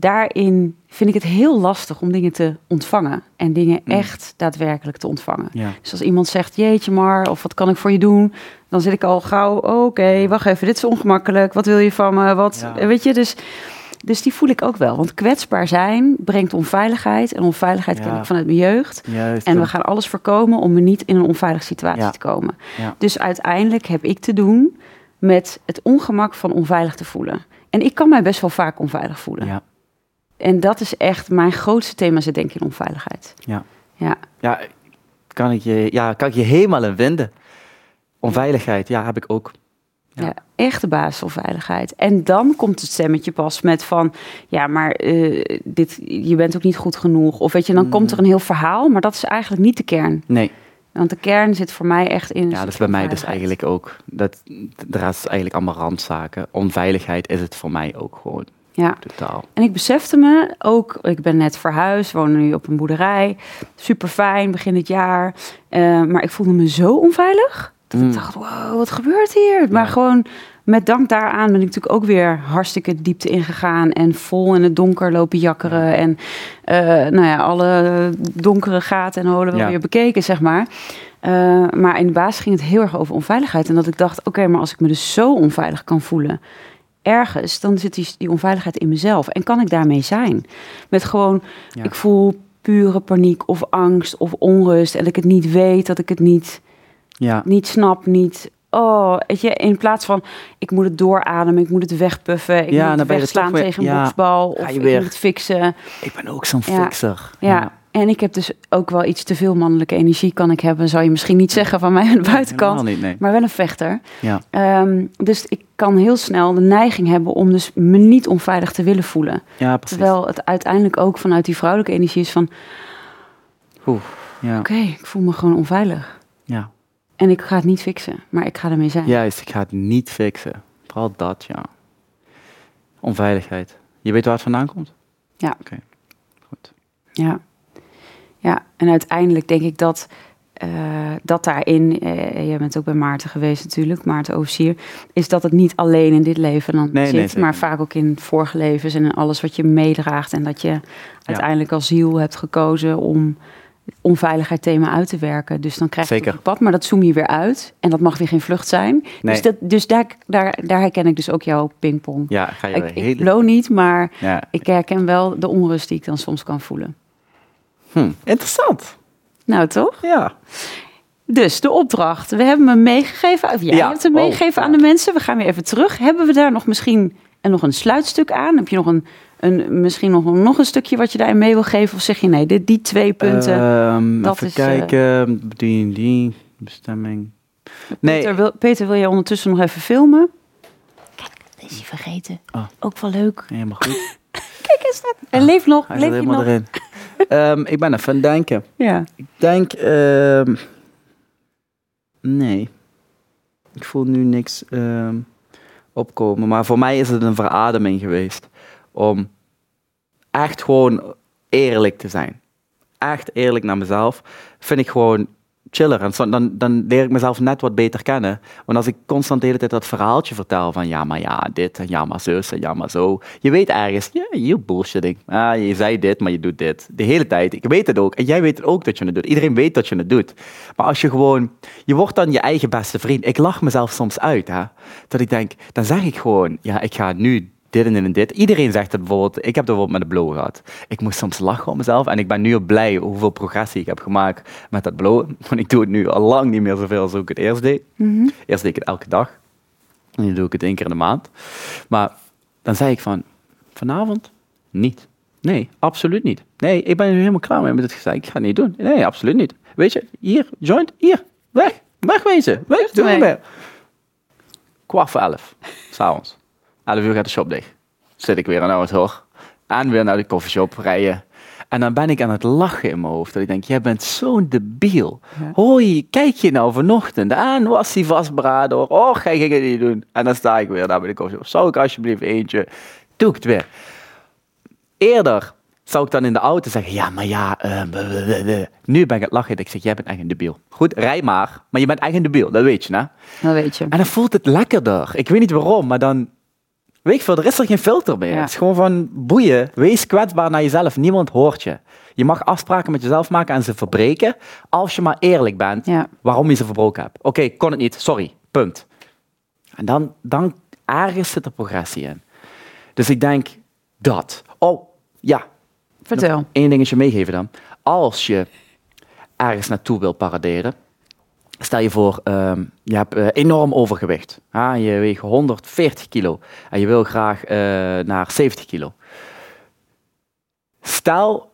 daarin vind ik het heel lastig om dingen te ontvangen en dingen
Mm.
echt daadwerkelijk te ontvangen.
Ja.
Dus als iemand zegt, jeetje maar, of wat kan ik voor je doen? Dan zit ik al gauw, oké, wacht even, dit is ongemakkelijk. Wat wil je van me? Wat,
Ja.
weet je, dus... Dus die voel ik ook wel. Want kwetsbaar zijn brengt onveiligheid. En onveiligheid ken ik vanuit mijn jeugd.
Juist.
En we gaan alles voorkomen om er niet in een onveilige situatie te komen. Dus uiteindelijk heb ik te doen met het ongemak van onveilig te voelen. En ik kan mij best wel vaak onveilig voelen.
Ja.
En dat is echt mijn grootste thema, zit denk ik in onveiligheid.
Ja.
Ja,
Ja, kan ik je, ja, kan ik je helemaal in vinden. Onveiligheid, ja, heb ik ook. Ja.
ja. echt de basis van veiligheid. En dan komt het stemmetje pas met van... ja, maar eh, dit, je bent ook niet goed genoeg. Of weet je, dan
Mm.
komt er een heel verhaal... maar dat is eigenlijk niet de kern.
Nee,
Want de kern zit voor mij echt in...
ja, dat is bij mij dus
onveiligheid.
eigenlijk ook. Dat, de rest is eigenlijk allemaal randzaken. Onveiligheid is het voor mij ook gewoon
Ja.
totaal.
En ik besefte me ook, ik ben net verhuisd, woon nu op een boerderij. Super fijn, begin dit jaar. Eh, maar ik voelde me zo onveilig. Dat
Mm.
ik dacht, wow, wat gebeurt hier? Maar gewoon met dank daaraan ben ik natuurlijk ook weer hartstikke diepte ingegaan. En vol in het donker lopen jakkeren. En eh, nou ja, alle donkere gaten en holen wel
Ja.
weer bekeken, zeg maar. Eh, maar in de basis ging het heel erg over onveiligheid. En dat ik dacht, oké, maar als ik me dus zo onveilig kan voelen ergens, dan zit die, die onveiligheid in mezelf. En kan ik daarmee zijn? Met gewoon,
Ja.
ik voel pure paniek of angst of onrust. En dat ik het niet weet, dat ik het niet,
Ja,
niet snap, niet... Oh, weet je, in plaats van ik moet het doorademen, ik moet het wegpuffen, ik
Ja,
moet het wegslaan
weer-
tegen een
ja,
boksbal of ik
weer.
moet het fixen.
ik ben ook zo'n
Ja.
fixer.
Ja. En ik heb dus ook wel iets te veel mannelijke energie kan ik hebben, zou je misschien niet zeggen van mij aan de buitenkant.
Helemaal niet, nee.
Maar wel een vechter.
Ja.
Ehm, dus ik kan heel snel de neiging hebben om dus me niet onveilig te willen voelen.
Ja, precies.
Terwijl het uiteindelijk ook vanuit die vrouwelijke energie is van...
Oeh, ja.
oké, ik voel me gewoon onveilig.
Ja.
En ik ga het niet fixen, maar ik ga ermee zijn.
Juist, ik ga het niet fixen. Vooral dat, ja. Onveiligheid. Je weet waar het vandaan komt?
Ja.
Oké, goed.
Ja, ja. en uiteindelijk denk ik dat, eh, dat daarin... eh jij bent ook bij Maarten geweest natuurlijk, Maarten Oosier... is dat het niet alleen in dit leven dan
Nee,
zit...
nee,
maar vaak ook in vorige levens en in alles wat je meedraagt... en dat je uiteindelijk als ziel hebt gekozen om onveiligheid thema uit te werken. Dus dan krijg je het je pad, maar dat zoom je weer uit. En dat mag weer geen vlucht zijn.
Nee.
Dus, dat, dus daar, daar, daar herken ik dus ook jouw pingpong.
Ja, ga je
ik, blow niet, maar
Ja.
ik herken wel de onrust die ik dan soms kan voelen.
Hm, interessant.
Nou, toch?
Ja.
Dus de opdracht. We hebben hem meegegeven. Of jij
Ja.
hebt hem
Oh,
meegegeven aan
ja.
de mensen. We gaan weer even terug. Hebben we daar nog misschien en nog een sluitstuk aan? Heb je nog een, een misschien nog, nog een stukje wat je daarin mee wil geven? Of zeg je nee, dit, die twee punten.
Ehm,
dat
even
is, eh,
kijken. Die, die bestemming. Nee,
Peter, wil, Peter, wil jij ondertussen nog even filmen? Kijk, dat is hij vergeten.
Oh.
Ook wel leuk.
helemaal goed.
Kijk eens dat. En leef nog.
Hij zit
leef je
helemaal
nog?
erin. Ehm, ik ben even aan het denken.
Ja.
Ik denk... ehm, nee. Ik voel nu niks ehm, opkomen. Maar voor mij is het een verademing geweest. Om echt gewoon eerlijk te zijn. Echt eerlijk naar mezelf. Vind ik gewoon chiller. En dan, dan leer ik mezelf net wat beter kennen. Want als ik constant de hele tijd dat verhaaltje vertel van ja, maar ja, dit en ja, maar zus en ja, maar zo. Je weet ergens, ja, je bullshitting. Ah, je zei dit, maar je doet dit. De hele tijd. Ik weet het ook. En jij weet het ook dat je het doet. Iedereen weet dat je het doet. Maar als je gewoon, je wordt dan je eigen beste vriend. Ik lach mezelf soms uit, hè. Dat ik denk, dan zeg ik gewoon, ja, ik ga nu dit en dit en dit. Iedereen zegt het bijvoorbeeld, ik heb het bijvoorbeeld met de blow gehad. Ik moest soms lachen om mezelf en ik ben nu blij hoeveel progressie ik heb gemaakt met dat blowen. Want ik doe het nu al lang niet meer zoveel als ik het eerst deed.
Mhm.
Eerst deed ik het elke dag. En nu doe ik het één keer in de maand. Maar dan zei ik van, vanavond niet. Nee, absoluut niet. Nee, ik ben nu helemaal klaar mee met het gezegd. Ik ga het niet doen. Nee, absoluut niet. Weet je, hier, joint, hier, weg. Wegwezen, weg, doe
mee.
meer. Kwart voor elf, s'avonds. Elf uur gaat de shop dicht. Zit ik weer aan het hoor. En weer naar de koffieshop rijden. En dan ben ik aan het lachen in mijn hoofd. Dat ik denk, jij bent zo'n debiel.
Ja.
Hoi, kijk je nou vanochtend aan? Was hij vastberaden hoor. Och, hij ging het niet doen. En dan sta ik weer daar bij de koffieshop. Zou ik alsjeblieft eentje? Doe ik het weer. Eerder zou ik dan in de auto zeggen, ja, maar ja, eh, blablabla. nu ben ik het lachen. Ik zeg, jij bent echt een debiel. Goed, rij maar, maar je bent echt een debiel, dat weet je, hè?
Dat weet je.
En dan voelt het lekkerder. Ik weet niet waarom, maar dan, weet veel, er is er geen filter meer.
Ja.
Het is gewoon van boeien, wees kwetsbaar naar jezelf, niemand hoort je. Je mag afspraken met jezelf maken en ze verbreken, als je maar eerlijk bent
Ja.
waarom je ze verbroken hebt. Oké, kon het niet, sorry, punt. En dan, dan ergens zit er progressie in. Dus ik denk dat. Oh, ja,
Vertel.
Eén dingetje meegeven dan. Als je ergens naartoe wil paraderen, stel je voor, ehm, je hebt eh, enorm overgewicht. Ah, je weegt 140 kilo en je wil graag eh, naar 70 kilo. Stel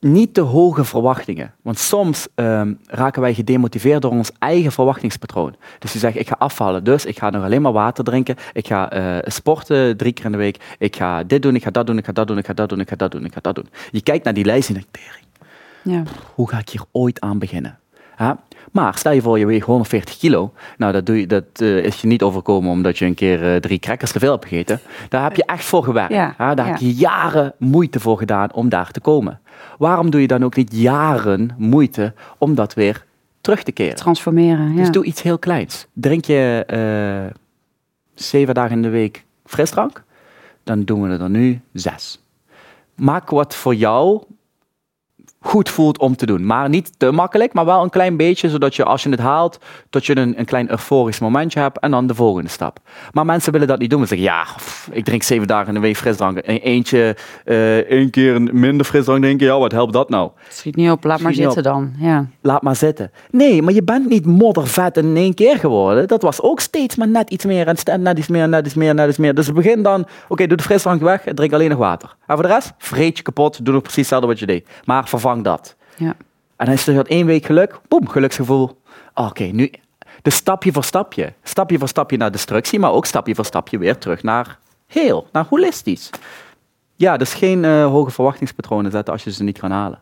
niet te hoge verwachtingen. Want soms ehm, raken wij gedemotiveerd door ons eigen verwachtingspatroon. Dus je zegt, ik ga afvallen, dus ik ga nog alleen maar water drinken. Ik ga eh, sporten drie keer in de week. Ik ga dit doen, ik ga dat doen, ik ga dat doen, ik ga dat doen, ik ga dat doen, ik ga dat doen. Je kijkt naar die lijst en denkt, tering,
Ja.
hoe ga ik hier ooit aan beginnen? Ja? Maar stel je voor, je weegt 140 kilo. Nou, dat, doe je, dat eh, is je niet overkomen omdat je een keer eh, drie crackers te veel hebt gegeten. Daar heb je echt voor gewerkt.
Ja,
Ja, daar
ja.
heb je jaren moeite voor gedaan om daar te komen. Waarom doe je dan ook niet jaren moeite om dat weer terug te keren?
Transformeren. Ja.
Dus doe iets heel kleins. Drink je eh, zeven dagen in de week frisdrank, dan doen we er nu zes. Maak wat voor jou goed voelt om te doen. Maar niet te makkelijk, maar wel een klein beetje, zodat je als je het haalt, dat je een, een klein euforisch momentje hebt en dan de volgende stap. Maar mensen willen dat niet doen. Ze zeggen, ja, pff, ik drink zeven dagen in de week frisdrank. En eentje, één keer minder frisdrank, je, ja, wat helpt dat nou?
Schiet niet op, laat maar
Schiet
zitten dan. Ja.
laat maar zitten. Nee, maar je bent niet moddervet in één keer geworden. Dat was ook steeds maar net iets meer en net iets meer, net iets meer, net iets meer. Dus begin dan, oké, doe de frisdrank weg en drink alleen nog water. En voor de rest, vreet je kapot, doe nog precies hetzelfde wat je deed. Maar vervang dat.
Ja.
En dan is er dat één week geluk, boem, geluksgevoel. Oké, nu, dus stapje voor stapje. Stapje voor stapje naar destructie, maar ook stapje voor stapje weer terug naar heel, naar holistisch. Ja, dus geen eh, hoge verwachtingspatronen zetten als je ze niet kan halen.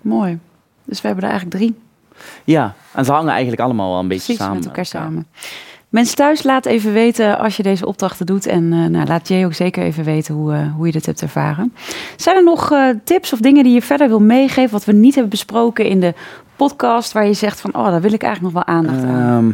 Mooi. Dus we hebben er eigenlijk drie.
Ja, en ze hangen eigenlijk allemaal wel een beetje
Precies,
samen.
met elkaar samen. Mensen thuis, laat even weten als je deze opdrachten doet. En eh, nou, laat Jay ook zeker even weten hoe, eh, hoe je dit hebt ervaren. Zijn er nog eh, tips of dingen die je verder wil meegeven... wat we niet hebben besproken in de podcast... waar je zegt van, oh, daar wil ik eigenlijk nog wel aandacht aan.
Ehm,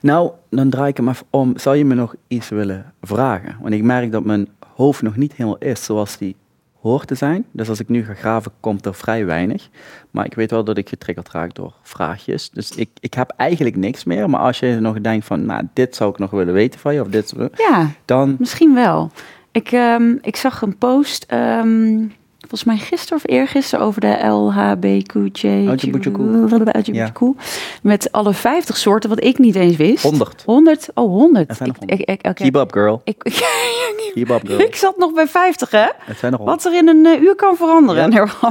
nou, dan draai ik hem even om. Zou je me nog iets willen vragen? Want ik merk dat mijn hoofd nog niet helemaal is zoals die hoort te zijn. Dus als ik nu ga graven, komt er vrij weinig. Maar ik weet wel dat ik getriggerd raak door vraagjes. Dus ik, ik heb eigenlijk niks meer. Maar als je nog denkt van, nou, dit zou ik nog willen weten van je, of dit,
Ja,
dan...
misschien wel. Ik, ehm, ik zag een post, ehm, volgens mij gisteren of eergisteren, over de LHBQJ.
LGBTQ.
Met alle 50 soorten, wat ik niet eens wist.
100.
100? Oh, 100.
Er zijn
Ik,
nog
ik, ik, oké.
Keep up, girl.
Ik,
Keep up, girl.
ik zat nog bij 50, hè?
Het zijn er
Wat er in een eh, uur kan veranderen.
Ja.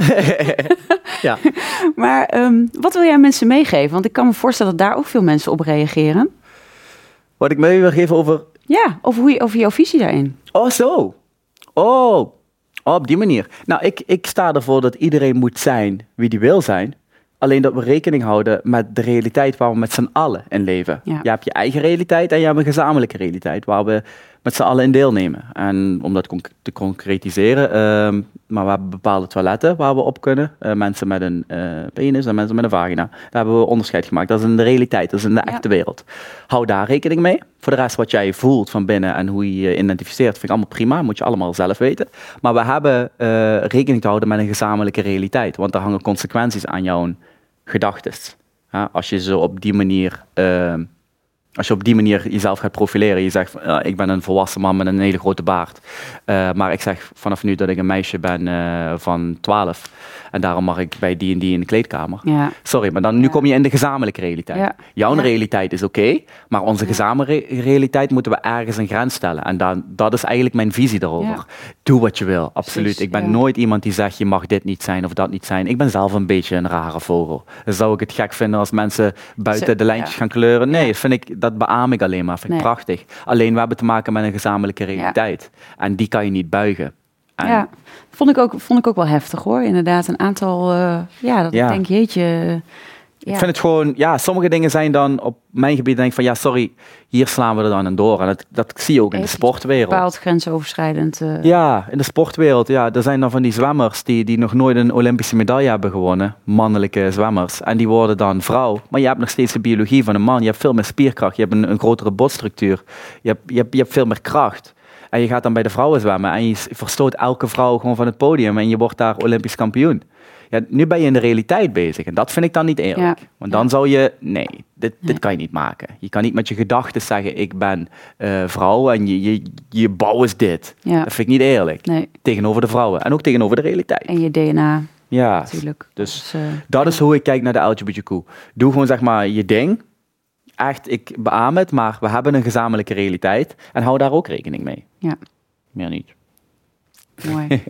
Ja.
Maar ehm, wat wil jij mensen meegeven? Want ik kan me voorstellen dat daar ook veel mensen op reageren.
Wat ik mee wil geven over...
Ja, over, hoe je, over jouw visie daarin.
Oh, zo. Oh. Op die manier. Nou, ik, ik sta ervoor dat iedereen moet zijn wie die wil zijn. Alleen dat we rekening houden met de realiteit waar we met z'n allen in leven.
Ja.
Je hebt je eigen realiteit en je hebt een gezamenlijke realiteit waar we met z'n allen in deelnemen. En om dat conc- te concretiseren, ehm, maar we hebben bepaalde toiletten waar we op kunnen. Eh, mensen met een eh, penis en mensen met een vagina. Daar hebben we onderscheid gemaakt. Dat is in de realiteit, dat is in de
Ja.
echte wereld. Hou daar rekening mee. Voor de rest wat jij voelt van binnen en hoe je je identificeert, vind ik allemaal prima. Moet je allemaal zelf weten. Maar we hebben eh, rekening te houden met een gezamenlijke realiteit. Want er hangen consequenties aan jouw gedachten. Ja, als je ze op die manier... als je op die manier jezelf gaat profileren, je zegt, ja, ik ben een volwassen man met een hele grote baard. Eh, maar ik zeg vanaf nu dat ik een meisje ben eh, van 12. En daarom mag ik bij die en die in de kleedkamer.
Ja,
Sorry, maar dan, nu
Ja.
kom je in de gezamenlijke realiteit.
Ja.
Jouw realiteit is oké, maar onze gezamenlijke realiteit moeten we ergens een grens stellen. En dan, dat is eigenlijk mijn visie daarover. Doe wat je wil, absoluut.
Precies,
ik ben nooit iemand die zegt, je mag dit niet zijn of dat niet zijn. Ik ben zelf een beetje een rare vogel. Zou ik het gek vinden als mensen buiten de lijntjes gaan kleuren? Nee, vind ik, dat beaam ik alleen maar. Vind ik
Nee.
prachtig. Alleen we hebben te maken met een gezamenlijke realiteit. En die kan je niet buigen. En-
ja. Vond, ik ook, vond ik ook wel heftig hoor. Inderdaad, een aantal, eh, ja, dat
Ja.
ik denk, jeetje. Ja.
Ik vind het gewoon, ja, sommige dingen zijn dan op mijn gebied denk ik van ja, sorry, hier slaan we er dan in door. En dat, dat zie je ook in de sportwereld.
bepaald grensoverschrijdend. eh,
Ja, in de sportwereld, ja, er zijn dan van die zwemmers die, die nog nooit een Olympische medaille hebben gewonnen, mannelijke zwemmers. En die worden dan vrouw. Maar je hebt nog steeds de biologie van een man. Je hebt veel meer spierkracht, je hebt een, een grotere botstructuur, je hebt, je, hebt, je hebt veel meer kracht. En je gaat dan bij de vrouwen zwemmen en je verstoot elke vrouw gewoon van het podium en je wordt daar Olympisch kampioen. Ja, nu ben je in de realiteit bezig en dat vind ik dan niet eerlijk.
Ja.
Want dan zou je, nee, dit,
Nee.
dit kan je niet maken. Je kan niet met je gedachten zeggen, ik ben eh, vrouw en je, je, je bouw is dit.
ja.
Dat vind ik niet eerlijk.
Nee,
Tegenover de vrouwen en ook tegenover de realiteit.
en je DNA
Ja,
natuurlijk.
dus
Dus, eh,
dat is hoe ik kijk naar de LGBTQ. Doe gewoon zeg maar je ding. Echt, ik beaam het, maar we hebben een gezamenlijke realiteit. En hou daar ook rekening mee.
Ja.
Meer niet.
mooi.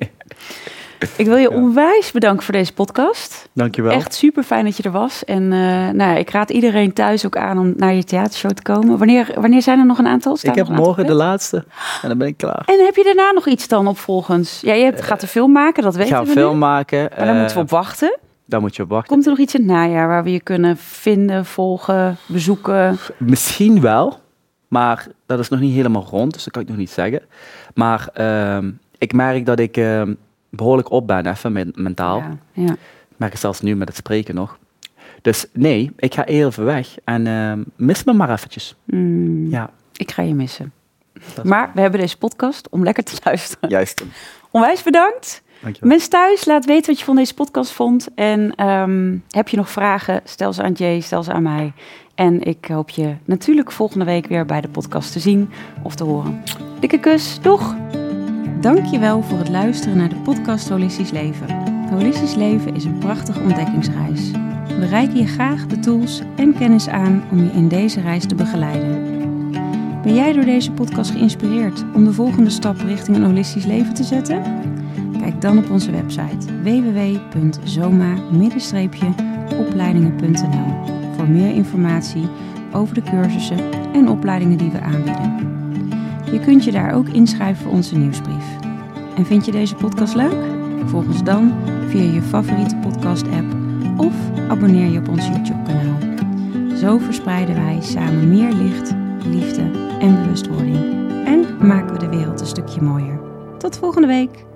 ik wil je
Ja.
onwijs bedanken voor deze podcast.
Dankjewel.
Echt super fijn dat je er was. En eh, nou, ja, ik raad iedereen thuis ook aan om naar je theatershow te komen. Wanneer, wanneer zijn er nog een aantal? Staan
ik heb morgen de laatste en dan ben ik klaar.
En heb je daarna nog iets dan opvolgens? Ja, je hebt, gaat een film maken, dat
Eh, Ik
weten
ga een
we
film
nu.
maken.
Maar daar
eh,
moeten we op wachten.
Daar moet je op wachten.
Komt er nog iets in het najaar waar we je kunnen vinden, volgen, bezoeken?
Misschien wel, maar dat is nog niet helemaal rond, dus dat kan ik nog niet zeggen. Maar ehm, ik merk dat ik ehm, behoorlijk op ben, even men- mentaal.
Ja, ja.
Ik merk het zelfs nu met het spreken nog. Dus nee, ik ga even weg en ehm, mis me maar eventjes.
Mm,
Ja,
Ik ga je missen. Maar we hebben deze podcast om lekker te luisteren.
juist.
Onwijs bedankt.
Dankjewel.
Mensen thuis, laat weten wat je van deze podcast vond. En ehm, heb je nog vragen, stel ze aan Jay, stel ze aan mij. En ik hoop je natuurlijk volgende week weer bij de podcast te zien of te horen. Dikke kus, doeg! Dankjewel voor het luisteren naar de podcast Holistisch Leven. Holistisch Leven is een prachtige ontdekkingsreis. We reiken je graag de tools en kennis aan om je in deze reis te begeleiden. Ben jij door deze podcast geïnspireerd om de volgende stap richting een holistisch leven te zetten? Kijk dan op onze website www.zoma-opleidingen.nl voor meer informatie over de cursussen en opleidingen die we aanbieden. Je kunt je daar ook inschrijven voor onze nieuwsbrief. En vind je deze podcast leuk? Volg ons dan via je favoriete podcast-app of abonneer je op ons YouTube-kanaal. Zo verspreiden wij samen meer licht, liefde en bewustwording. En maken we de wereld een stukje mooier. Tot volgende week!